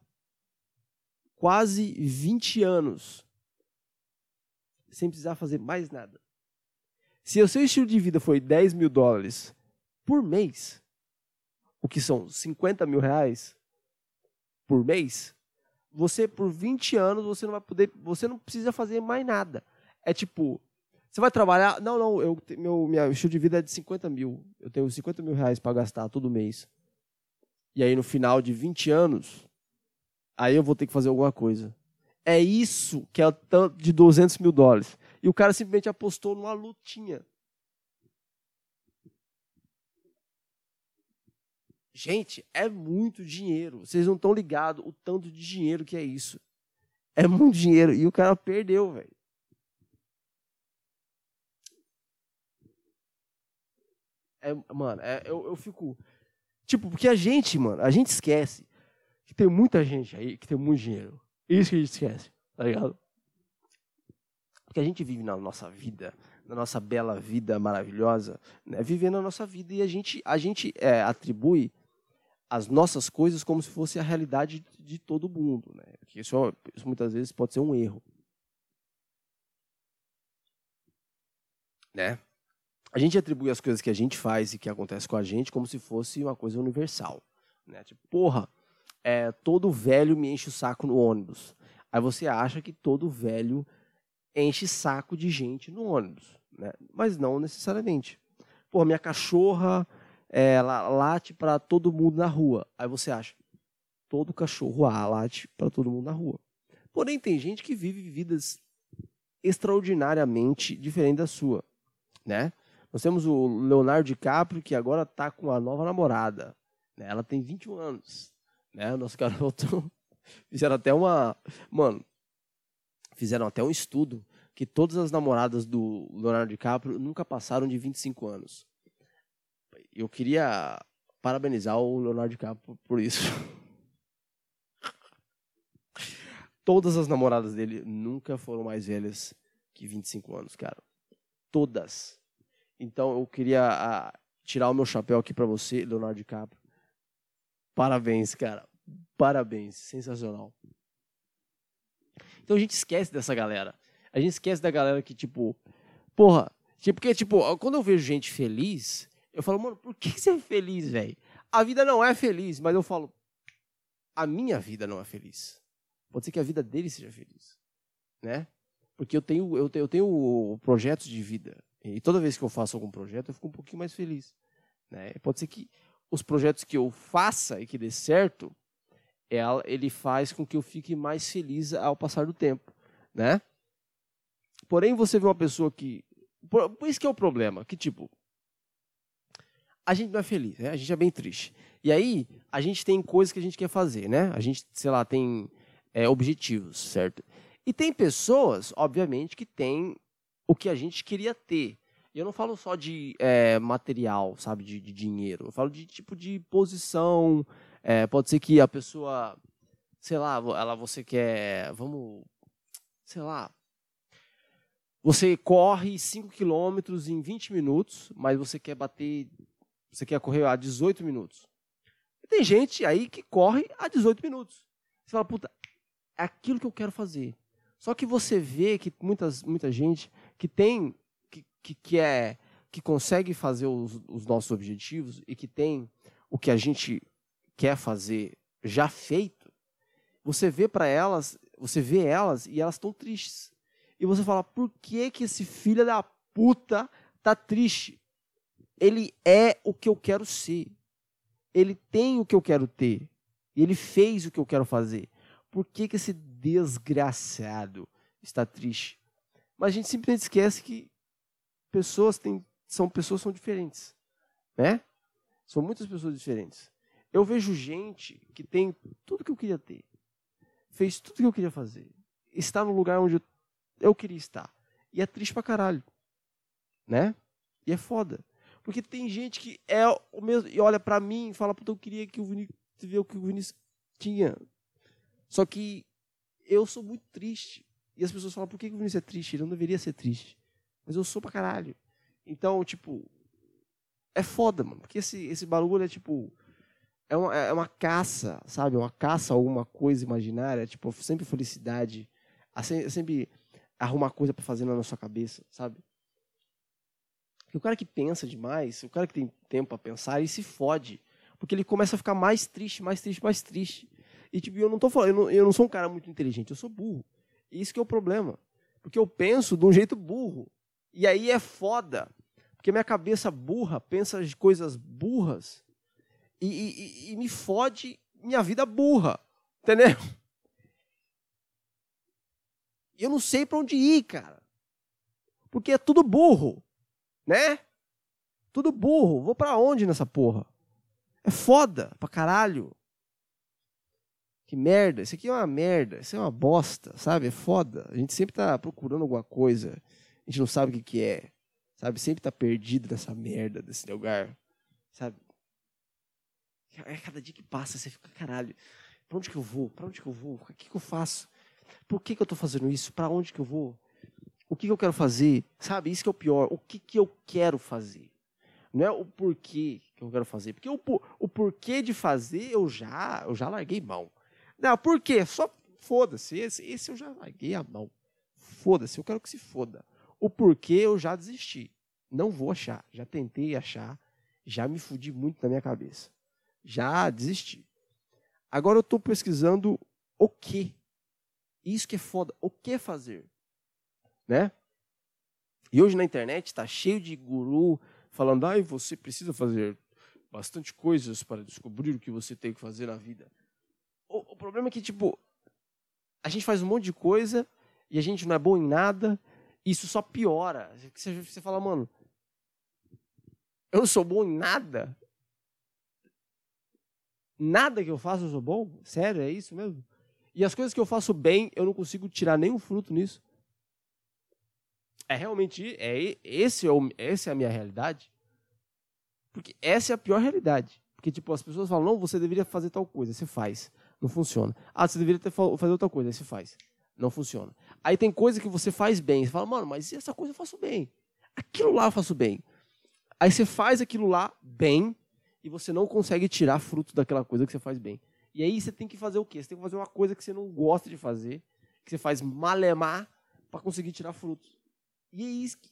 quase 20 anos sem precisar fazer mais nada. Se o seu estilo de vida foi 10 mil dólares por mês, o que são 50 mil reais por mês, você por 20 anos você não vai poder, você não precisa fazer mais nada. É tipo, você vai trabalhar, não, não, eu, meu minha estilo de vida é de 50 mil, eu tenho 50 mil reais para gastar todo mês. E aí no final de 20 anos, aí eu vou ter que fazer alguma coisa. É isso que é o tanto de 200 mil dólares. E o cara simplesmente apostou numa lutinha. Gente, é muito dinheiro. Vocês não estão ligados o tanto de dinheiro que é isso. É muito dinheiro. E o cara perdeu, velho. É, mano, é, eu, eu fico. Tipo, porque a gente, mano, a gente esquece que tem muita gente aí que tem muito dinheiro. Isso que a gente esquece, tá ligado? Porque a gente vive na nossa vida, na nossa bela vida maravilhosa, né? vivendo a nossa vida e a gente, a gente é, atribui as nossas coisas como se fosse a realidade de todo mundo. Né? Isso, isso muitas vezes pode ser um erro. Né? A gente atribui as coisas que a gente faz e que acontece com a gente como se fosse uma coisa universal. Né? Tipo, porra, é, todo velho me enche o saco no ônibus. Aí você acha que todo velho enche saco de gente no ônibus. Né? Mas não necessariamente. Porra, minha cachorra é, late para todo mundo na rua. Aí você acha, todo cachorro ah, late para todo mundo na rua. Porém, tem gente que vive vidas extraordinariamente diferentes da sua, né? Nós temos o Leonardo DiCaprio, que agora está com a nova namorada. Né? Ela tem 21 anos. Né? O nosso garoto fizeram até uma... Mano, fizeram até um estudo que todas as namoradas do Leonardo DiCaprio nunca passaram de 25 anos eu queria parabenizar o Leonardo DiCaprio por isso. Todas as namoradas dele nunca foram mais velhas que 25 anos, cara. Todas. Então eu queria a, ah, tirar o meu chapéu aqui para você, Leonardo DiCaprio. Parabéns, cara. Parabéns. Sensacional. Então a gente esquece dessa galera. A gente esquece da galera que, tipo, porra, tipo, porque, tipo, quando eu vejo gente feliz, eu falo, mano, por que você é feliz, velho? A vida não é feliz, mas eu falo, a minha vida não é feliz. Pode ser que a vida dele seja feliz, né? Porque eu tenho, eu tenho, eu tenho projetos de vida. E toda vez que eu faço algum projeto, eu fico um pouquinho mais feliz. Né? Pode ser que os projetos que eu faça e que dê certo, ela, ele faz com que eu fique mais feliz ao passar do tempo, né? Porém, você vê uma pessoa que... Por, por isso que é o problema, que tipo, a gente não é feliz, né? A gente é bem triste. E aí, a gente tem coisas que a gente quer fazer, né? A gente, sei lá, tem é, objetivos, certo? E tem pessoas, obviamente, que têm o que a gente queria ter. E eu não falo só de é, material, sabe, de, de, dinheiro. Eu falo de tipo de posição. É, pode ser que a pessoa, sei lá, ela você quer, vamos, sei lá, você corre 5 quilômetros em 20 minutos, mas você quer bater você quer correr a 18 minutos. E tem gente aí que corre a 18 minutos. Você fala, puta, é aquilo que eu quero fazer. Só que você vê que muitas, muita gente que tem, que, que, que é, que consegue fazer os, os nossos objetivos e que tem o que a gente quer fazer já feito, você vê para elas, você vê elas e elas estão tristes. E você fala, por que que esse filho da puta tá triste? ele é o que eu quero ser. Ele tem o que eu quero ter. Ele fez o que eu quero fazer. Por que, que esse desgraçado está triste? Mas a gente simplesmente esquece que pessoas têm, são pessoas são diferentes, né? São muitas pessoas diferentes. Eu vejo gente que tem tudo que eu queria ter, fez tudo que eu queria fazer, está no lugar onde eu, queria estar e é triste pra caralho, né? E é foda. Porque tem gente que é o mesmo e olha para mim e fala, puta, eu queria que o Vinícius tivesse o que o Vinícius tinha. Só que eu sou muito triste. E as pessoas falam, por que o Vinícius é triste? Ele não deveria ser triste. Mas eu sou pra caralho. Então, tipo, é foda, mano. Porque esse, esse bagulho é tipo. É uma, é uma caça, sabe? Uma caça a alguma coisa imaginária. Tipo, sempre felicidade. Sempre arrumar coisa para fazer na sua cabeça, sabe? o cara que pensa demais, o cara que tem tempo para pensar, ele se fode. Porque ele começa a ficar mais triste, mais triste, mais triste. E tipo, eu não tô falando, eu não, eu não sou um cara muito inteligente, eu sou burro. Isso que é o problema. Porque eu penso de um jeito burro. E aí é foda. Porque minha cabeça burra pensa de coisas burras e, e, e me fode minha vida burra. Entendeu? E eu não sei para onde ir, cara. Porque é tudo burro, né? Tudo burro. Vou para onde nessa porra? É foda pra caralho. Que merda. Isso aqui é uma merda. Isso é uma bosta, sabe? É foda. A gente sempre tá procurando alguma coisa. A gente não sabe o que, que é. Sabe? Sempre tá perdido nessa merda desse lugar. Sabe? É cada dia que passa, você fica, caralho. Pra onde que eu vou? Pra onde que eu vou? O que, que eu faço? Por que, que eu tô fazendo isso? Pra onde que eu vou? O que, que eu quero fazer? Sabe? Isso que é o pior. O que, que eu quero fazer? Não é o porquê que eu quero fazer. Porque o, o porquê de fazer eu já, eu já larguei mão. Não, por quê? Só foda-se. Esse, esse eu já larguei a mão. Foda-se, eu quero que se foda. O porquê eu já desisti. Não vou achar. Já tentei achar. Já me fudi muito na minha cabeça. Já desisti. Agora eu estou pesquisando o que. Isso que é foda. O que fazer? Né? E hoje na internet está cheio de guru falando, ai, você precisa fazer bastante coisas para descobrir o que você tem que fazer na vida. Problema é que, tipo, a gente faz um monte de coisa e a gente não é bom em nada, e isso só piora. Você, você fala, mano, eu não sou bom em nada. Nada que eu faço eu sou bom? Sério, é isso mesmo? E as coisas que eu faço bem, eu não consigo tirar nenhum fruto nisso é realmente é esse é o, essa é a minha realidade porque essa é a pior realidade porque tipo as pessoas falam não você deveria fazer tal coisa você faz não funciona. Ah você deveria ter fazer outra coisa você faz. Não funciona. Aí tem coisa que você faz bem você fala mano mas essa coisa eu faço bem? Aquilo lá eu faço bem. Aí você faz aquilo lá bem e você não consegue tirar fruto daquela coisa que você faz bem. E aí você tem que fazer o quê? Você tem que fazer uma coisa que você não gosta de fazer que você faz malemar para conseguir tirar frutos. E é isso que.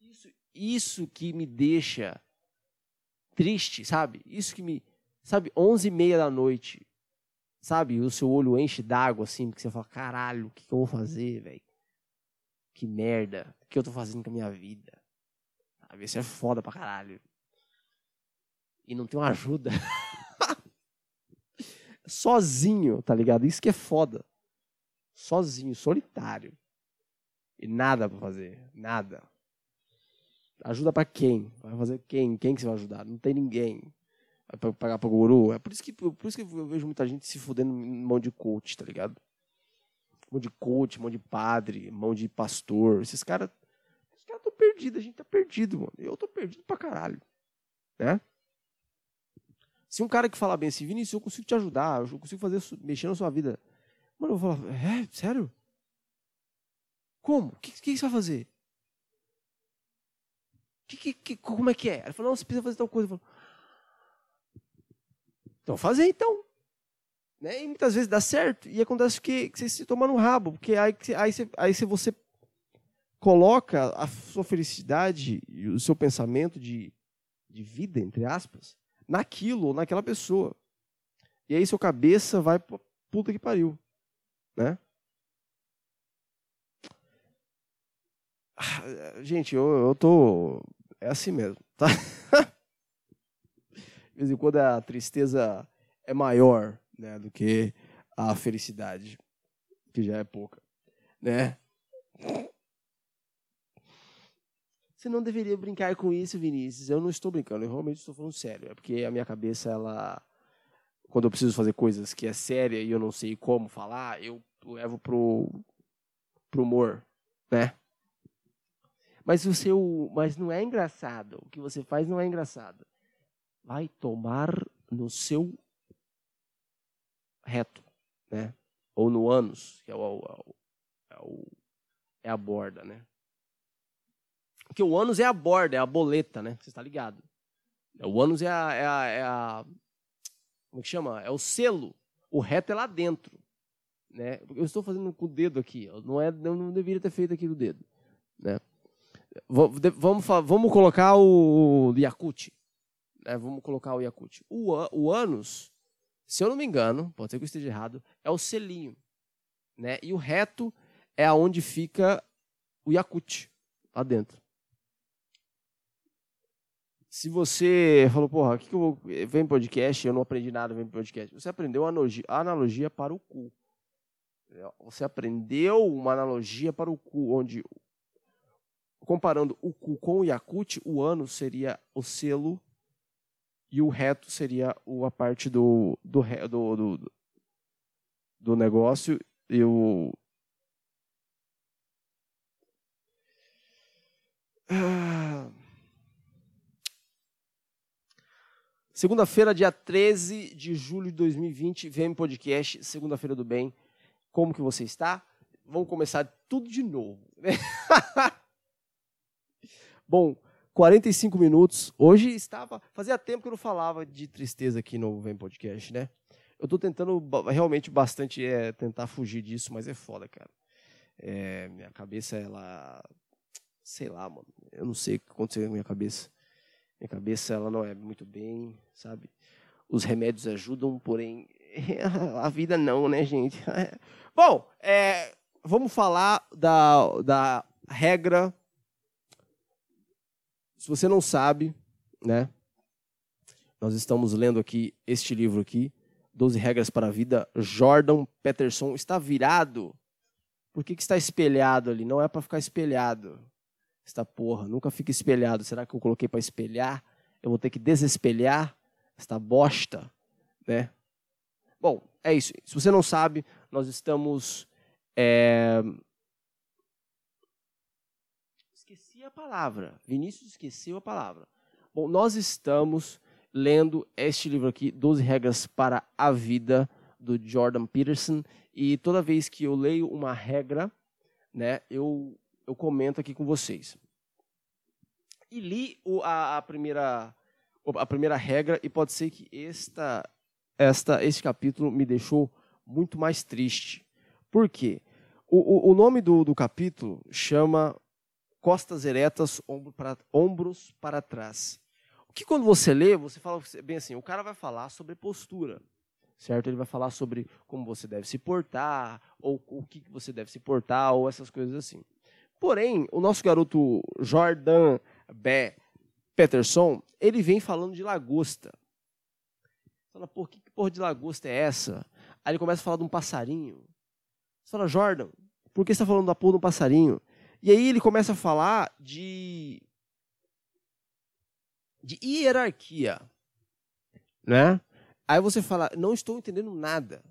Isso, isso que me deixa triste, sabe? Isso que me. Sabe, onze e meia da noite, sabe? O seu olho enche d'água, assim, porque você fala: caralho, o que, que eu vou fazer, velho? Que merda. O que eu tô fazendo com a minha vida? Sabe? Isso é foda pra caralho. E não tem uma ajuda. Sozinho, tá ligado? Isso que é foda sozinho, solitário. E nada para fazer, nada. Ajuda para quem? Vai fazer quem? Quem que você vai ajudar? Não tem ninguém. Vai pagar para guru? É por isso que por isso que eu vejo muita gente se fudendo em mão de coach, tá ligado? Mão de coach, mão de padre, mão de pastor. Esses caras, esses caras estão perdidos, a gente tá perdido, mano. Eu tô perdido pra caralho, né? Se um cara que fala bem assim, Vinícius, eu consigo te ajudar, eu consigo fazer mexer na sua vida. Mano, eu vou falar, é? Sério? Como? O que, que, você vai fazer? Que, que, como é que é? Ela falou, não, você precisa fazer tal coisa. Eu então fazer então. Né? E muitas vezes dá certo e acontece que, que você se toma no rabo, porque aí, aí, você, aí você coloca a sua felicidade e o seu pensamento de, de vida, entre aspas, naquilo ou naquela pessoa. E aí sua cabeça vai pra puta que pariu. Né? Ah, gente, eu, eu tô. É assim mesmo, tá? De vez em quando a tristeza é maior né, do que a felicidade, que já é pouca. Né? Você não deveria brincar com isso, Vinícius. Eu não estou brincando, eu realmente estou falando sério. É porque a minha cabeça, ela. Quando eu preciso fazer coisas que é séria e eu não sei como falar, eu levo pro, pro humor, né? Mas o seu, mas não é engraçado. O que você faz não é engraçado. Vai tomar no seu reto, né? Ou no ânus, que é, o, é, o, é a borda, né? Porque o ânus é a borda, é a boleta, né? Você está ligado? O ânus é a, é a, é a como que chama? É o selo. O reto é lá dentro. Né? Eu estou fazendo com o dedo aqui, não é, não deveria ter feito aqui do dedo? Vamos, vamos colocar o Yakut. Né? Vamos colocar o Yakut. O, o ânus, se eu não me engano, pode ser que eu esteja errado, é o selinho. Né? E o reto é aonde fica o Yakut, lá dentro. Se você falou, porra, o que, que eu vou. Vem podcast, eu não aprendi nada, vem podcast. Você aprendeu a analogia, a analogia para o cu. Você aprendeu uma analogia para o cu, onde, comparando o cu com o Yakut, o ano seria o selo e o reto seria a parte do, do, do, do, do negócio e o. Ah. Segunda-feira, dia 13 de julho de 2020, VM Podcast, Segunda-feira do Bem. Como que você está? Vamos começar tudo de novo. Bom, 45 minutos. Hoje estava. Fazia tempo que eu não falava de tristeza aqui no Vem Podcast, né? Eu estou tentando realmente bastante é, tentar fugir disso, mas é foda, cara. É, minha cabeça, ela. Sei lá, mano. Eu não sei o que aconteceu com minha cabeça. Minha cabeça ela não é muito bem, sabe? Os remédios ajudam, porém a vida não, né, gente? Bom, é, vamos falar da, da regra. Se você não sabe, né? Nós estamos lendo aqui este livro aqui, 12 regras para a vida. Jordan Peterson está virado. Por que, que está espelhado ali? Não é para ficar espelhado esta porra, nunca fica espelhado. Será que eu coloquei para espelhar? Eu vou ter que desespelhar esta bosta, né? Bom, é isso. Se você não sabe, nós estamos. É... Esqueci a palavra. Vinícius esqueceu a palavra. Bom, nós estamos lendo este livro aqui, 12 Regras para a Vida, do Jordan Peterson. E toda vez que eu leio uma regra, né, eu eu comento aqui com vocês. E li o, a, a, primeira, a primeira regra, e pode ser que esta, esta, este capítulo me deixou muito mais triste. Por quê? O, o, o nome do, do capítulo chama Costas Eretas, ombro para, Ombros para Trás. O que quando você lê, você fala bem assim, o cara vai falar sobre postura certo? Ele vai falar sobre como você deve se portar, ou o que você deve se portar, ou essas coisas assim. Porém, o nosso garoto Jordan B. Peterson, ele vem falando de lagosta. Fala, pô, que porra de lagosta é essa? Aí ele começa a falar de um passarinho. Você fala, Jordan, por que você está falando da porra de um passarinho? E aí ele começa a falar de, de hierarquia. Né? Aí você fala, não estou entendendo nada.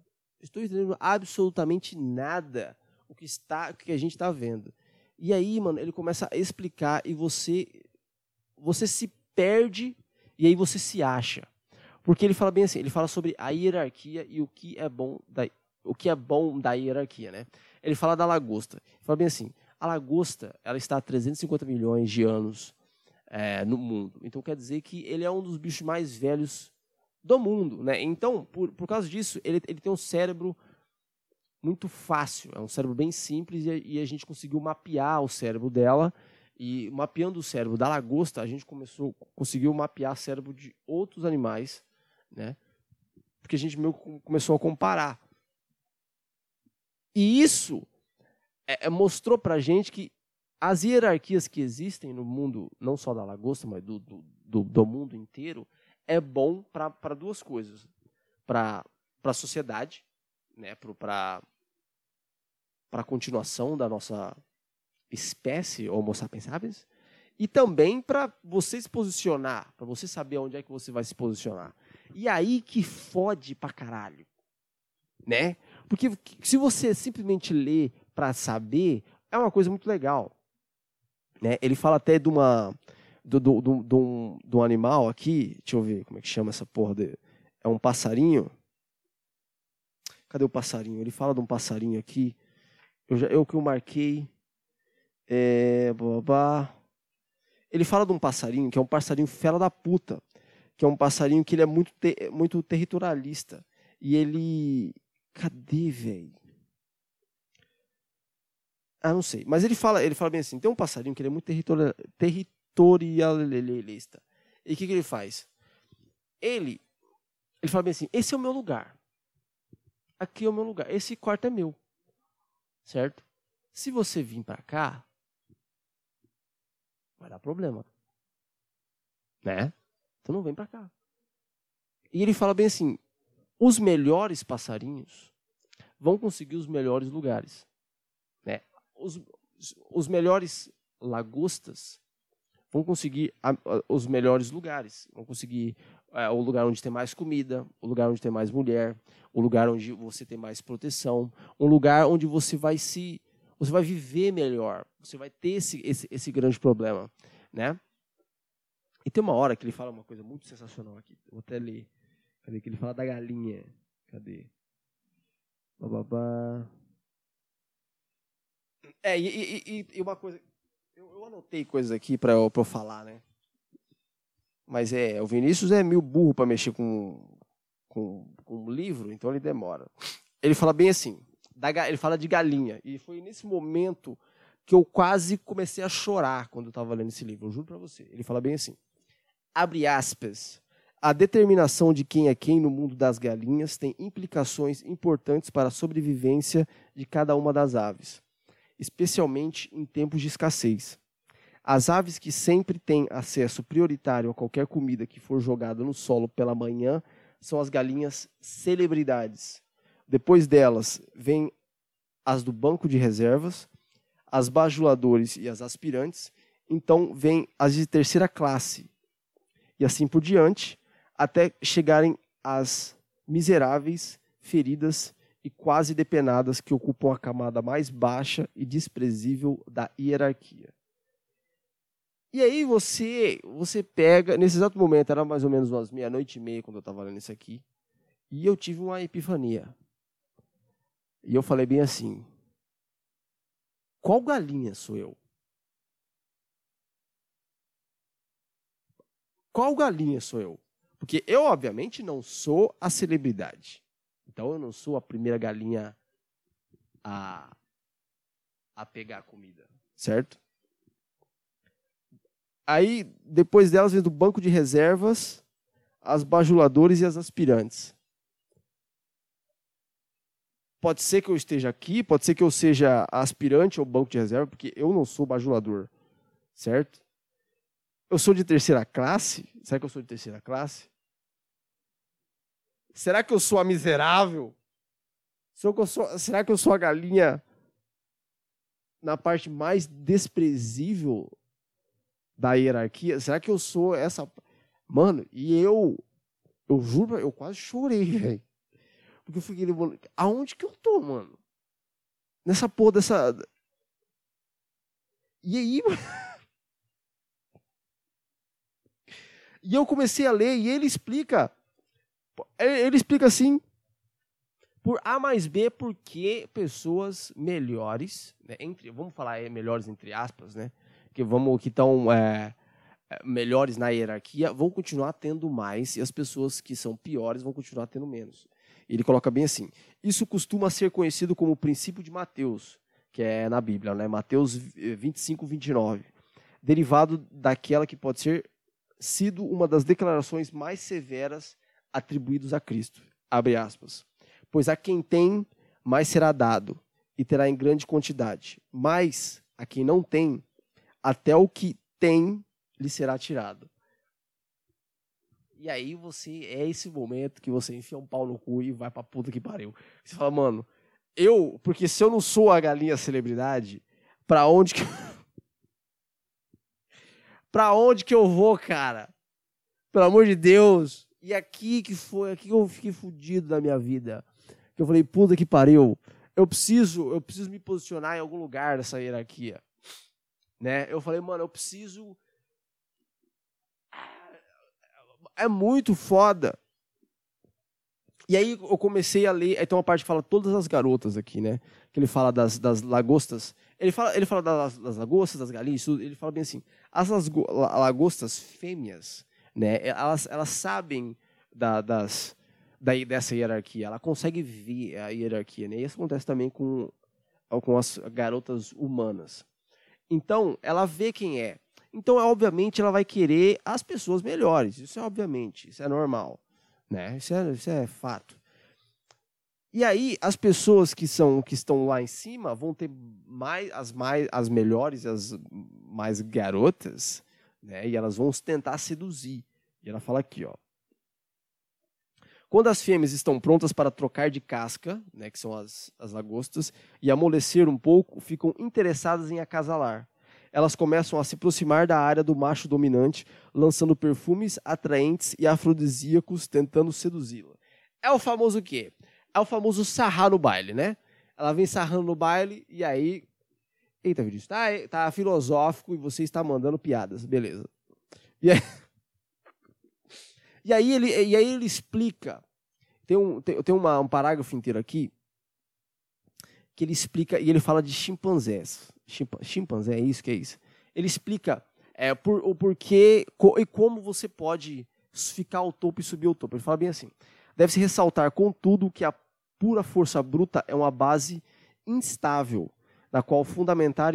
Estou entendendo absolutamente nada o que está, o que a gente está vendo. E aí, mano, ele começa a explicar e você você se perde e aí você se acha. Porque ele fala bem assim, ele fala sobre a hierarquia e o que é bom da o que é bom da hierarquia, né? Ele fala da lagosta. Ele fala bem assim, a lagosta, ela está há 350 milhões de anos é, no mundo. Então quer dizer que ele é um dos bichos mais velhos do mundo, né? Então, por, por causa disso, ele, ele tem um cérebro muito fácil. É um cérebro bem simples e, e a gente conseguiu mapear o cérebro dela. E mapeando o cérebro da lagosta, a gente começou, conseguiu mapear o cérebro de outros animais, né? Porque a gente meio começou a comparar. E isso é, é, mostrou pra gente que as hierarquias que existem no mundo, não só da lagosta, mas do, do, do, do mundo inteiro, é bom para duas coisas. Para a sociedade, né, para a continuação da nossa espécie Homo sapiens sapiens, e também para você se posicionar, para você saber onde é que você vai se posicionar. E aí que fode pra caralho, né? Porque se você simplesmente lê para saber, é uma coisa muito legal. Né? Ele fala até de uma do, do, do, do, um, do animal aqui, deixa eu ver como é que chama essa porra, de, é um passarinho, Cadê o passarinho? Ele fala de um passarinho aqui. Eu, já, eu que eu marquei. É, babá. Ele fala de um passarinho que é um passarinho fela da puta. Que é um passarinho que ele é muito, te, muito territorialista. E ele. Cadê, velho? Ah, não sei. Mas ele fala, ele fala bem assim: tem um passarinho que ele é muito territorial, territorialista. E o que, que ele faz? Ele, ele fala bem assim: esse é o meu lugar. Aqui é o meu lugar. Esse quarto é meu. Certo? Se você vir para cá, vai dar problema. Né? Então não vem para cá. E ele fala bem assim: os melhores passarinhos vão conseguir os melhores lugares. Os, os melhores lagostas vão conseguir a, a, os melhores lugares. Vão conseguir é, o lugar onde tem mais comida, o lugar onde tem mais mulher, o lugar onde você tem mais proteção, um lugar onde você vai se você vai viver melhor, você vai ter esse, esse, esse grande problema, né? E tem uma hora que ele fala uma coisa muito sensacional aqui. Vou até ler. Cadê que ele fala da galinha? Cadê? Bababá. É, e, e, e, uma coisa. Eu, eu anotei coisas aqui para eu, eu falar, né? Mas é, o Vinícius é meio burro para mexer com, com, com um livro, então ele demora. Ele fala bem assim, da, ele fala de galinha. E foi nesse momento que eu quase comecei a chorar quando eu estava lendo esse livro, eu juro para você. Ele fala bem assim, abre aspas, a determinação de quem é quem no mundo das galinhas tem implicações importantes para a sobrevivência de cada uma das aves, especialmente em tempos de escassez. As aves que sempre têm acesso prioritário a qualquer comida que for jogada no solo pela manhã são as galinhas celebridades. Depois delas vêm as do banco de reservas, as bajuladores e as aspirantes. Então vêm as de terceira classe. E assim por diante, até chegarem às miseráveis, feridas e quase depenadas que ocupam a camada mais baixa e desprezível da hierarquia. E aí você você pega, nesse exato momento, era mais ou menos umas meia-noite e meia quando eu estava lendo isso aqui, e eu tive uma epifania. E eu falei bem assim: qual galinha sou eu? Qual galinha sou eu? Porque eu, obviamente, não sou a celebridade. Então eu não sou a primeira galinha a, a pegar comida, certo? Aí, depois delas, vem do banco de reservas, as bajuladores e as aspirantes. Pode ser que eu esteja aqui, pode ser que eu seja aspirante ao banco de reserva, porque eu não sou bajulador, certo? Eu sou de terceira classe? Será que eu sou de terceira classe? Será que eu sou a miserável? Será que eu sou a galinha na parte mais desprezível da hierarquia? Será que eu sou essa. Mano, e eu. Eu juro, eu quase chorei, velho. Porque eu fiquei lembrando. Aonde que eu tô, mano? Nessa porra dessa. E aí, mano. E eu comecei a ler e ele explica. Ele explica assim. Por A mais B, porque pessoas melhores, né, entre, vamos falar é, melhores entre aspas, né? que vamos que estão é, é, melhores na hierarquia vão continuar tendo mais e as pessoas que são piores vão continuar tendo menos. Ele coloca bem assim: isso costuma ser conhecido como o princípio de Mateus, que é na Bíblia, né? Mateus 25, 29, derivado daquela que pode ser sido uma das declarações mais severas atribuídas a Cristo. Abre aspas. Pois a quem tem, mais será dado, e terá em grande quantidade. Mas a quem não tem, até o que tem lhe será tirado. E aí você é esse momento que você enfia um pau no cu e vai pra puta que pariu. Você fala, mano, eu, porque se eu não sou a galinha celebridade, pra onde que Pra onde que eu vou, cara? Pelo amor de Deus. E aqui que foi, aqui que eu fiquei fudido da minha vida. Que eu falei, puta que pariu. Eu preciso, eu preciso me posicionar em algum lugar dessa hierarquia né? Eu falei, mano, eu preciso. É muito foda. E aí eu comecei a ler. Aí tem uma parte que fala todas as garotas aqui, né? Que ele fala das, das lagostas. Ele fala, ele fala das, das lagostas, das galinhas, tudo. Ele fala bem assim: as lagostas fêmeas, né? Elas, elas sabem da, das, da, dessa hierarquia. Ela consegue ver a hierarquia, né? E isso acontece também com com as garotas humanas. Então, ela vê quem é. Então, obviamente, ela vai querer as pessoas melhores. Isso é obviamente, isso é normal, né? Isso é, isso é fato. E aí, as pessoas que são que estão lá em cima vão ter mais as mais as melhores, as mais garotas, né? E elas vão tentar seduzir. E ela fala aqui, ó. Quando as fêmeas estão prontas para trocar de casca, né, que são as, as lagostas, e amolecer um pouco, ficam interessadas em acasalar. Elas começam a se aproximar da área do macho dominante, lançando perfumes atraentes e afrodisíacos, tentando seduzi-la. É o famoso quê? É o famoso sarrar no baile, né? Ela vem sarrando no baile e aí. Eita, vídeo, tá, tá filosófico e você está mandando piadas, beleza. E aí. E aí ele, e aí ele explica, tem, um, tem, tem uma, um parágrafo inteiro aqui, que ele explica, e ele fala de chimpanzés. Chimpa, chimpanzé, é isso que é isso? Ele explica é, por, o porquê co, e como você pode ficar ao topo e subir ao topo. Ele fala bem assim, deve-se ressaltar, contudo, que a pura força bruta é uma base instável, na qual fundamentar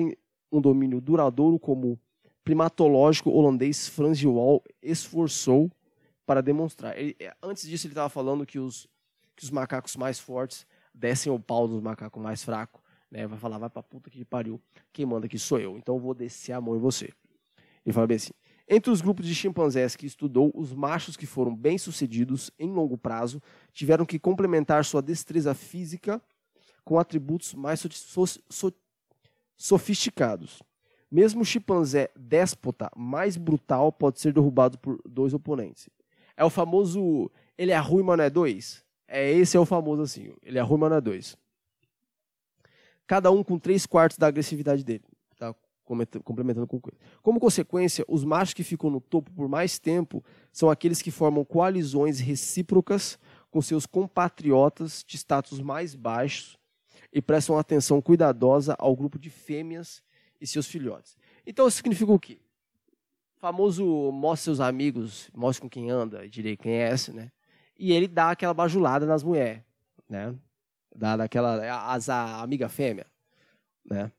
um domínio duradouro como primatológico holandês Franz de Waal esforçou para demonstrar. Ele, é, antes disso, ele estava falando que os, que os macacos mais fortes descem o pau dos macacos mais fracos. Né? Vai falar, vai pra puta que pariu. Quem manda aqui sou eu. Então eu vou descer a mão em você. Ele fala bem assim. Entre os grupos de chimpanzés que estudou, os machos que foram bem-sucedidos em longo prazo tiveram que complementar sua destreza física com atributos mais so so so sofisticados. Mesmo o chimpanzé déspota mais brutal pode ser derrubado por dois oponentes. É o famoso. Ele é ruim, mas não é dois? É, esse é o famoso assim. Ele é ruim, mas não é dois. Cada um com três quartos da agressividade dele. Tá complementando com coisa. Como consequência, os machos que ficam no topo por mais tempo são aqueles que formam coalizões recíprocas com seus compatriotas de status mais baixos e prestam atenção cuidadosa ao grupo de fêmeas e seus filhotes. Então, isso significa o quê? Famoso mostre seus amigos, mostre com quem anda, direi quem é esse, né? E ele dá aquela bajulada nas mulheres, né? Dá daquela as a amiga fêmea, né?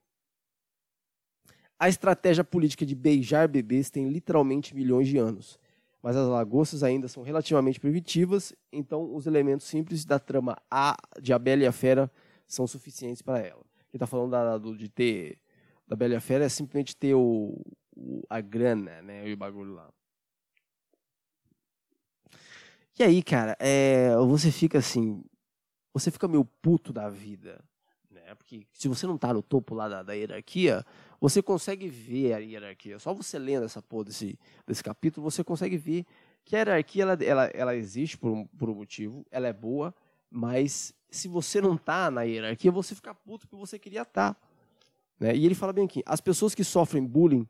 A estratégia política de beijar bebês tem literalmente milhões de anos, mas as lagostas ainda são relativamente primitivas, então os elementos simples da trama A de A Bela e a Fera são suficientes para ela. Quem está falando da, do, de ter da Bela e a Fera é simplesmente ter o, a grana, né? E o bagulho lá. E aí, cara, é, você fica assim, você fica meio puto da vida, né? Porque se você não tá no topo lá da, da hierarquia, você consegue ver a hierarquia. Só você lendo essa porra desse, desse capítulo, você consegue ver que a hierarquia ela, ela, ela existe por um, por um motivo, ela é boa, mas se você não tá na hierarquia, você fica puto porque você queria estar. Tá, né? E ele fala bem aqui, as pessoas que sofrem bullying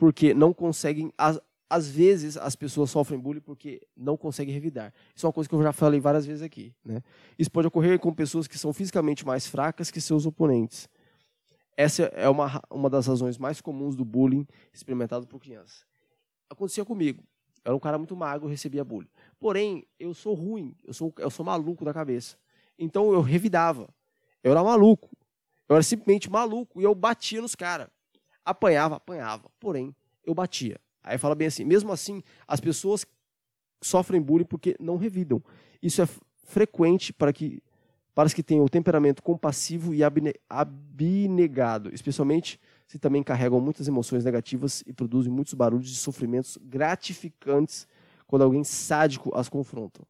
porque não conseguem. Às, às vezes as pessoas sofrem bullying porque não conseguem revidar. Isso é uma coisa que eu já falei várias vezes aqui. Né? Isso pode ocorrer com pessoas que são fisicamente mais fracas que seus oponentes. Essa é uma, uma das razões mais comuns do bullying experimentado por crianças. Acontecia comigo. Eu era um cara muito magro, recebia bullying. Porém, eu sou ruim, eu sou, eu sou maluco da cabeça. Então eu revidava. Eu era maluco. Eu era simplesmente maluco e eu batia nos caras. Apanhava, apanhava. Porém, eu batia. Aí fala bem assim, mesmo assim, as pessoas sofrem bullying porque não revidam. Isso é frequente para que para os que têm o temperamento compassivo e abnegado, especialmente se também carregam muitas emoções negativas e produzem muitos barulhos de sofrimentos gratificantes quando alguém sádico as confronta.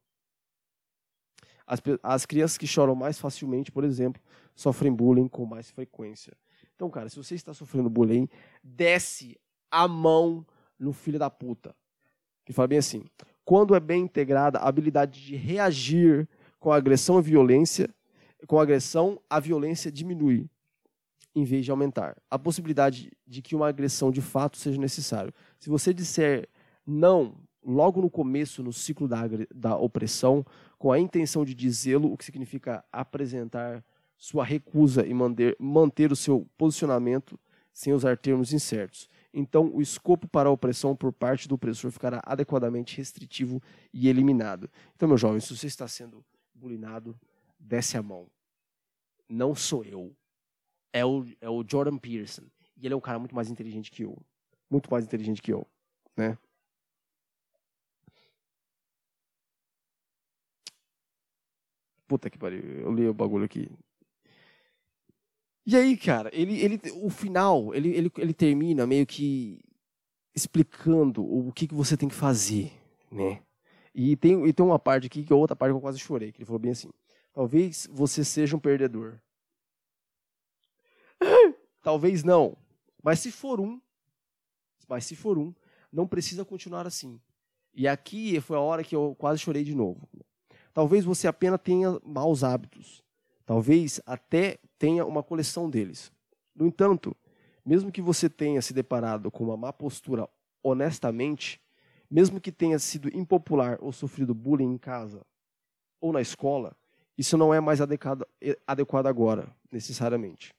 As, as crianças que choram mais facilmente, por exemplo, sofrem bullying com mais frequência. Então, cara, se você está sofrendo bullying, desce a mão no filho da puta. Que fala bem assim: quando é bem integrada a habilidade de reagir com agressão e violência, com agressão, a violência diminui em vez de aumentar. A possibilidade de que uma agressão de fato seja necessária. Se você disser não logo no começo, no ciclo da, da opressão, com a intenção de dizê-lo, o que significa apresentar sua recusa em manter, manter o seu posicionamento sem usar termos incertos. Então, o escopo para a opressão por parte do opressor ficará adequadamente restritivo e eliminado. Então, meu jovem, se você está sendo bulinado, desce a mão. Não sou eu. é o, é o Jordan Peterson. E ele é um cara muito mais inteligente que eu. Muito mais inteligente que eu, né? Puta que pariu, eu li o bagulho aqui. E aí, cara, ele, ele, o final, ele, ele, ele termina meio que explicando o que, que você tem que fazer, né? E tem, e tem uma parte aqui, que é outra parte que eu quase chorei, que ele falou bem assim, talvez você seja um perdedor. talvez não, mas se for um, mas se for um, não precisa continuar assim. E aqui foi a hora que eu quase chorei de novo. Talvez você apenas tenha maus hábitos. Talvez até tenha uma coleção deles. No entanto, mesmo que você tenha se deparado com uma má postura honestamente, mesmo que tenha sido impopular ou sofrido bullying em casa ou na escola, isso não é mais adequado, adequado agora, necessariamente.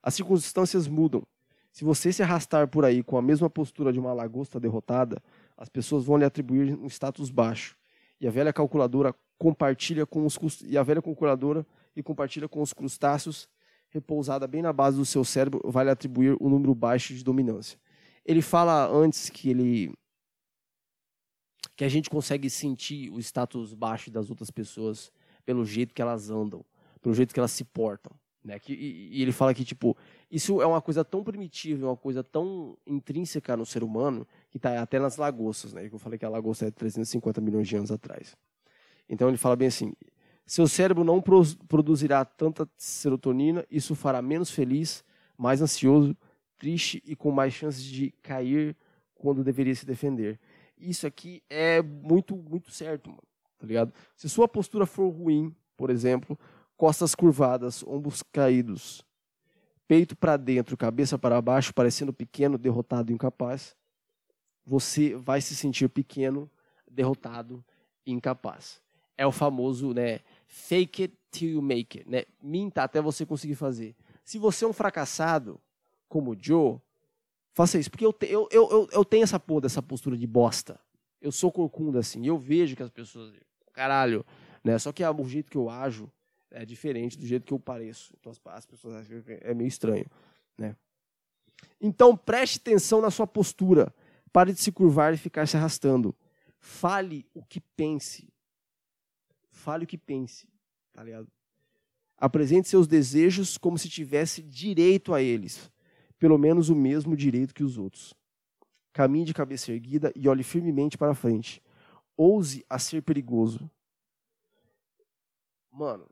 As circunstâncias mudam. Se você se arrastar por aí com a mesma postura de uma lagosta derrotada, as pessoas vão lhe atribuir um status baixo. E a velha calculadora compartilha com os e a velha calculadora e compartilha com os crustáceos repousada bem na base do seu cérebro vai lhe atribuir um número baixo de dominância. Ele fala antes que ele que a gente consegue sentir o status baixo das outras pessoas pelo jeito que elas andam, pelo jeito que elas se portam. Né? Que, e, e, ele fala que, tipo, isso é uma coisa tão primitiva, uma coisa tão intrínseca no ser humano, que está até nas lagostas, né? Eu falei que a lagosta é 350 milhões de anos atrás. Então ele fala bem assim: seu cérebro não produzirá tanta serotonina, isso fará menos feliz, mais ansioso, triste e com mais chances de cair quando deveria se defender. Isso aqui é muito, muito certo, mano, tá ligado? Se sua postura for ruim, por exemplo, costas curvadas, ombros caídos, peito para dentro, cabeça para baixo, parecendo pequeno, derrotado e incapaz, você vai se sentir pequeno, derrotado e incapaz. É o famoso, né, fake it till you make it, né? Minta até você conseguir fazer. Se você é um fracassado, como o Joe, faça isso. Porque eu, te, eu, eu, eu, tenho essa porra dessa postura de bosta. Eu sou corcunda assim. Eu vejo que as pessoas. Caralho. Né? Só que o jeito que eu ajo é diferente do jeito que eu pareço. Então as, as pessoas acham que é meio estranho. Né? Então preste atenção na sua postura. Pare de se curvar e ficar se arrastando. Fale o que pense. Fale o que pense. Tá ligado? Apresente seus desejos como se tivesse direito a eles pelo menos o mesmo direito que os outros. Caminhe de cabeça erguida e olhe firmemente para frente. Ouse a ser perigoso. Mano,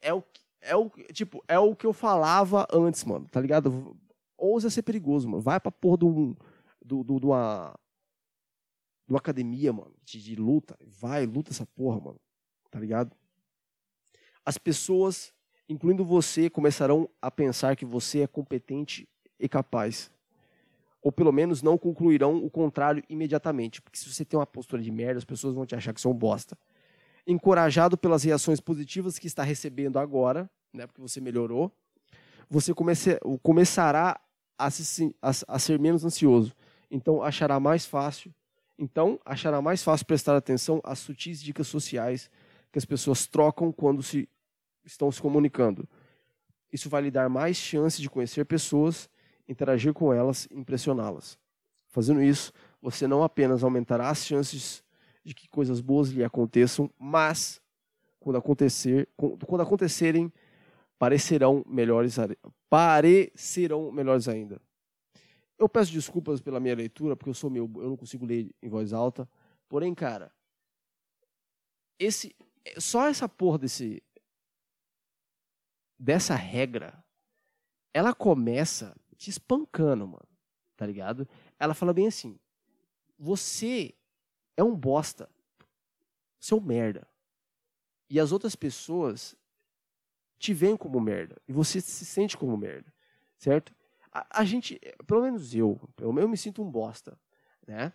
é o é o tipo, é o que eu falava antes, mano, tá ligado? Ouse a ser perigoso, mano. Vai pra porra do do, do, do uma academia, mano, de, de luta. Vai, luta essa porra, mano. Tá ligado? As pessoas, incluindo você, começarão a pensar que você é competente e capaz. Ou pelo menos não concluirão o contrário imediatamente. Porque se você tem uma postura de merda, as pessoas vão te achar que são bosta. Encorajado pelas reações positivas que está recebendo agora, né, porque você melhorou, você comece, começará a, se, a, a ser menos ansioso. Então achará mais fácil. Então achará mais fácil prestar atenção às sutis dicas sociais que as pessoas trocam quando se estão se comunicando. Isso vai lhe dar mais chance de conhecer pessoas interagir com elas impressioná-las. Fazendo isso, você não apenas aumentará as chances de que coisas boas lhe aconteçam, mas quando acontecer, quando acontecerem, parecerão melhores, parecerão melhores ainda. Eu peço desculpas pela minha leitura, porque eu sou meu, eu não consigo ler em voz alta. Porém, cara, esse só essa porra desse dessa regra, ela começa te espancando, mano. Tá ligado? Ela fala bem assim: você é um bosta. Você é um merda. E as outras pessoas te veem como merda. E você se sente como merda. Certo? A, a gente, pelo menos eu, pelo menos eu me sinto um bosta. Né?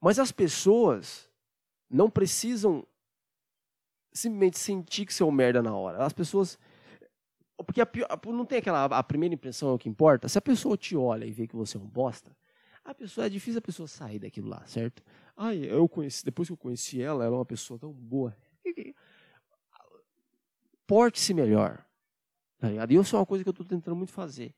Mas as pessoas não precisam simplesmente sentir que você é um merda na hora. As pessoas porque a, não tem aquela. A primeira impressão é o que importa. Se a pessoa te olha e vê que você é um bosta, a pessoa é difícil a pessoa sair daquilo lá, certo? Ai, eu conheci, depois que eu conheci ela, ela é uma pessoa tão boa. Porte-se melhor. Tá? E isso é uma coisa que eu estou tentando muito fazer.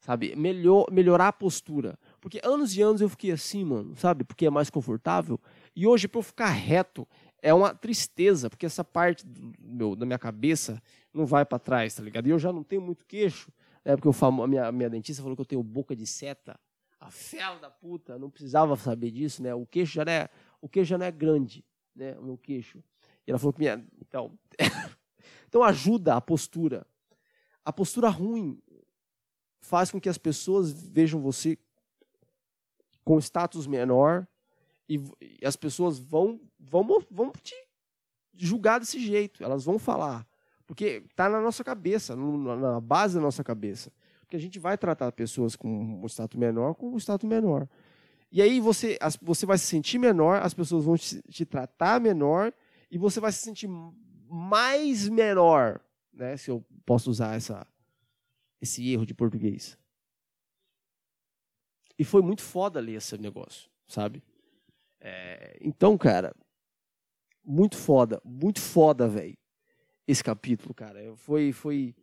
Sabe? Melhor, melhorar a postura. Porque anos e anos eu fiquei assim, mano, sabe? Porque é mais confortável. E hoje, para eu ficar reto, é uma tristeza, porque essa parte meu, da minha cabeça não vai para trás, tá ligado? E eu já não tenho muito queixo, né? Porque eu famo, a minha, minha dentista falou que eu tenho boca de seta. A fela da puta, não precisava saber disso, né? O queixo já não é, o queixo já não é grande, né? O meu queixo. E ela falou que minha. Então, então ajuda a postura. A postura ruim faz com que as pessoas vejam você com status menor e, e as pessoas vão, vão, vão te julgar desse jeito. Elas vão falar. Porque está na nossa cabeça, no, na base da nossa cabeça. Porque a gente vai tratar pessoas com um status menor com um status menor. E aí você, as, você vai se sentir menor, as pessoas vão te, te tratar menor e você vai se sentir mais menor, né? Se eu posso usar essa, esse erro de português. E foi muito foda ler esse negócio, sabe? É, então, cara, muito foda, muito foda, velho. Esse capítulo, cara, foi foi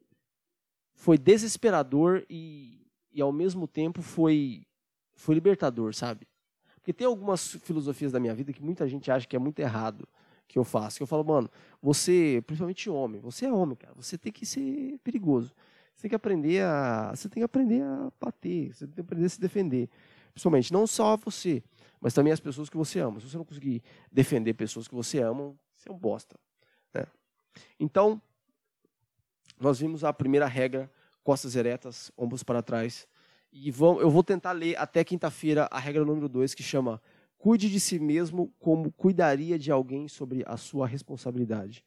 foi desesperador e, e ao mesmo tempo foi foi libertador, sabe? Porque tem algumas filosofias da minha vida que muita gente acha que é muito errado que eu faço. Que eu falo, mano, você, principalmente homem, você é homem, cara, você tem que ser perigoso. Você tem que aprender a, você tem que aprender a bater, você tem que aprender a se defender. Principalmente, não só você, mas também as pessoas que você ama. Se você não conseguir defender pessoas que você ama, você é um bosta. Né? Então, nós vimos a primeira regra, costas eretas, ombros para trás. E vão, eu vou tentar ler até quinta-feira a regra número 2, que chama Cuide de si mesmo como cuidaria de alguém sobre a sua responsabilidade.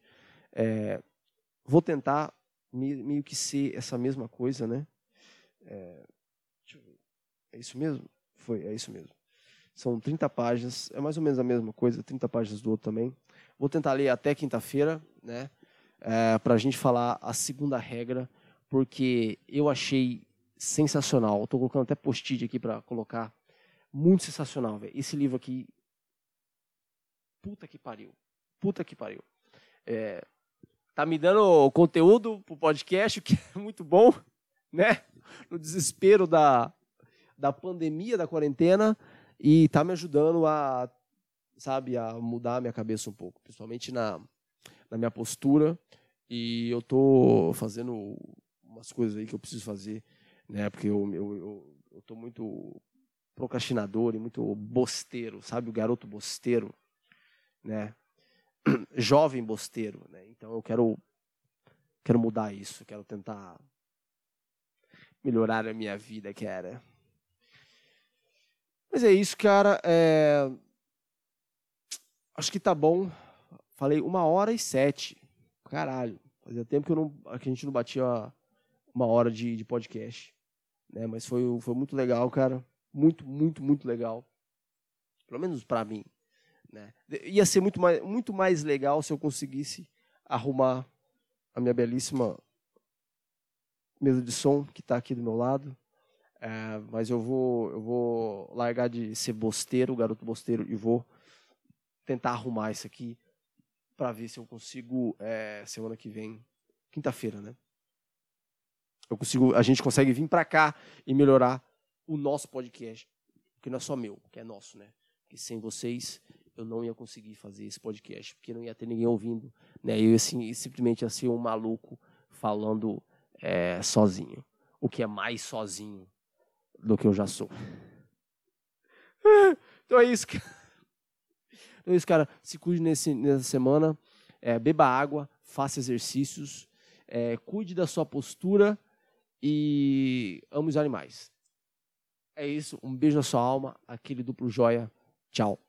É, vou tentar meio que ser essa mesma coisa, né? É, é isso mesmo? Foi, é isso mesmo. São 30 páginas, é mais ou menos a mesma coisa, 30 páginas do outro também. Vou tentar ler até quinta-feira, né? É, para a gente falar a segunda regra, porque eu achei sensacional. Estou colocando até post-it aqui para colocar. Muito sensacional, velho. Esse livro aqui. Puta que pariu. Puta que pariu. É, tá me dando conteúdo pro podcast, o que é muito bom, né? No desespero da, da pandemia, da quarentena, e tá me ajudando a, sabe, a mudar a minha cabeça um pouco, principalmente na, na minha postura. E eu tô fazendo umas coisas aí que eu preciso fazer, né? Porque eu, eu, eu, eu tô muito procrastinador e muito bosteiro, sabe? O garoto bosteiro, né? jovem bosteiro, né? Então eu quero quero mudar isso, quero tentar melhorar a minha vida, cara. Mas é isso, cara. É... Acho que tá bom. Falei uma hora e sete. Caralho. Fazia tempo que, não, que a gente não batia uma hora de, de podcast. Né? Mas foi, foi muito legal, cara. Muito, muito, muito legal. Pelo menos para mim. Né? Ia ser muito mais, muito mais legal se eu conseguisse arrumar a minha belíssima mesa de som que está aqui do meu lado. É, mas eu vou, eu vou largar de ser bosteiro, garoto bosteiro, e vou tentar arrumar isso aqui para ver se eu consigo é, semana que vem, quinta-feira, né? Eu consigo, a gente consegue vir para cá e melhorar o nosso podcast, que não é só meu, que é nosso, né? Que sem vocês eu não ia conseguir fazer esse podcast, porque não ia ter ninguém ouvindo, né? Eu assim, simplesmente ia ser um maluco falando é, sozinho, o que é mais sozinho do que eu já sou. Então é isso. Então é isso, cara. Se cuide nesse, nessa semana, é, beba água, faça exercícios, é, cuide da sua postura e ame os animais. É isso. Um beijo na sua alma. Aquele duplo joia. Ciao.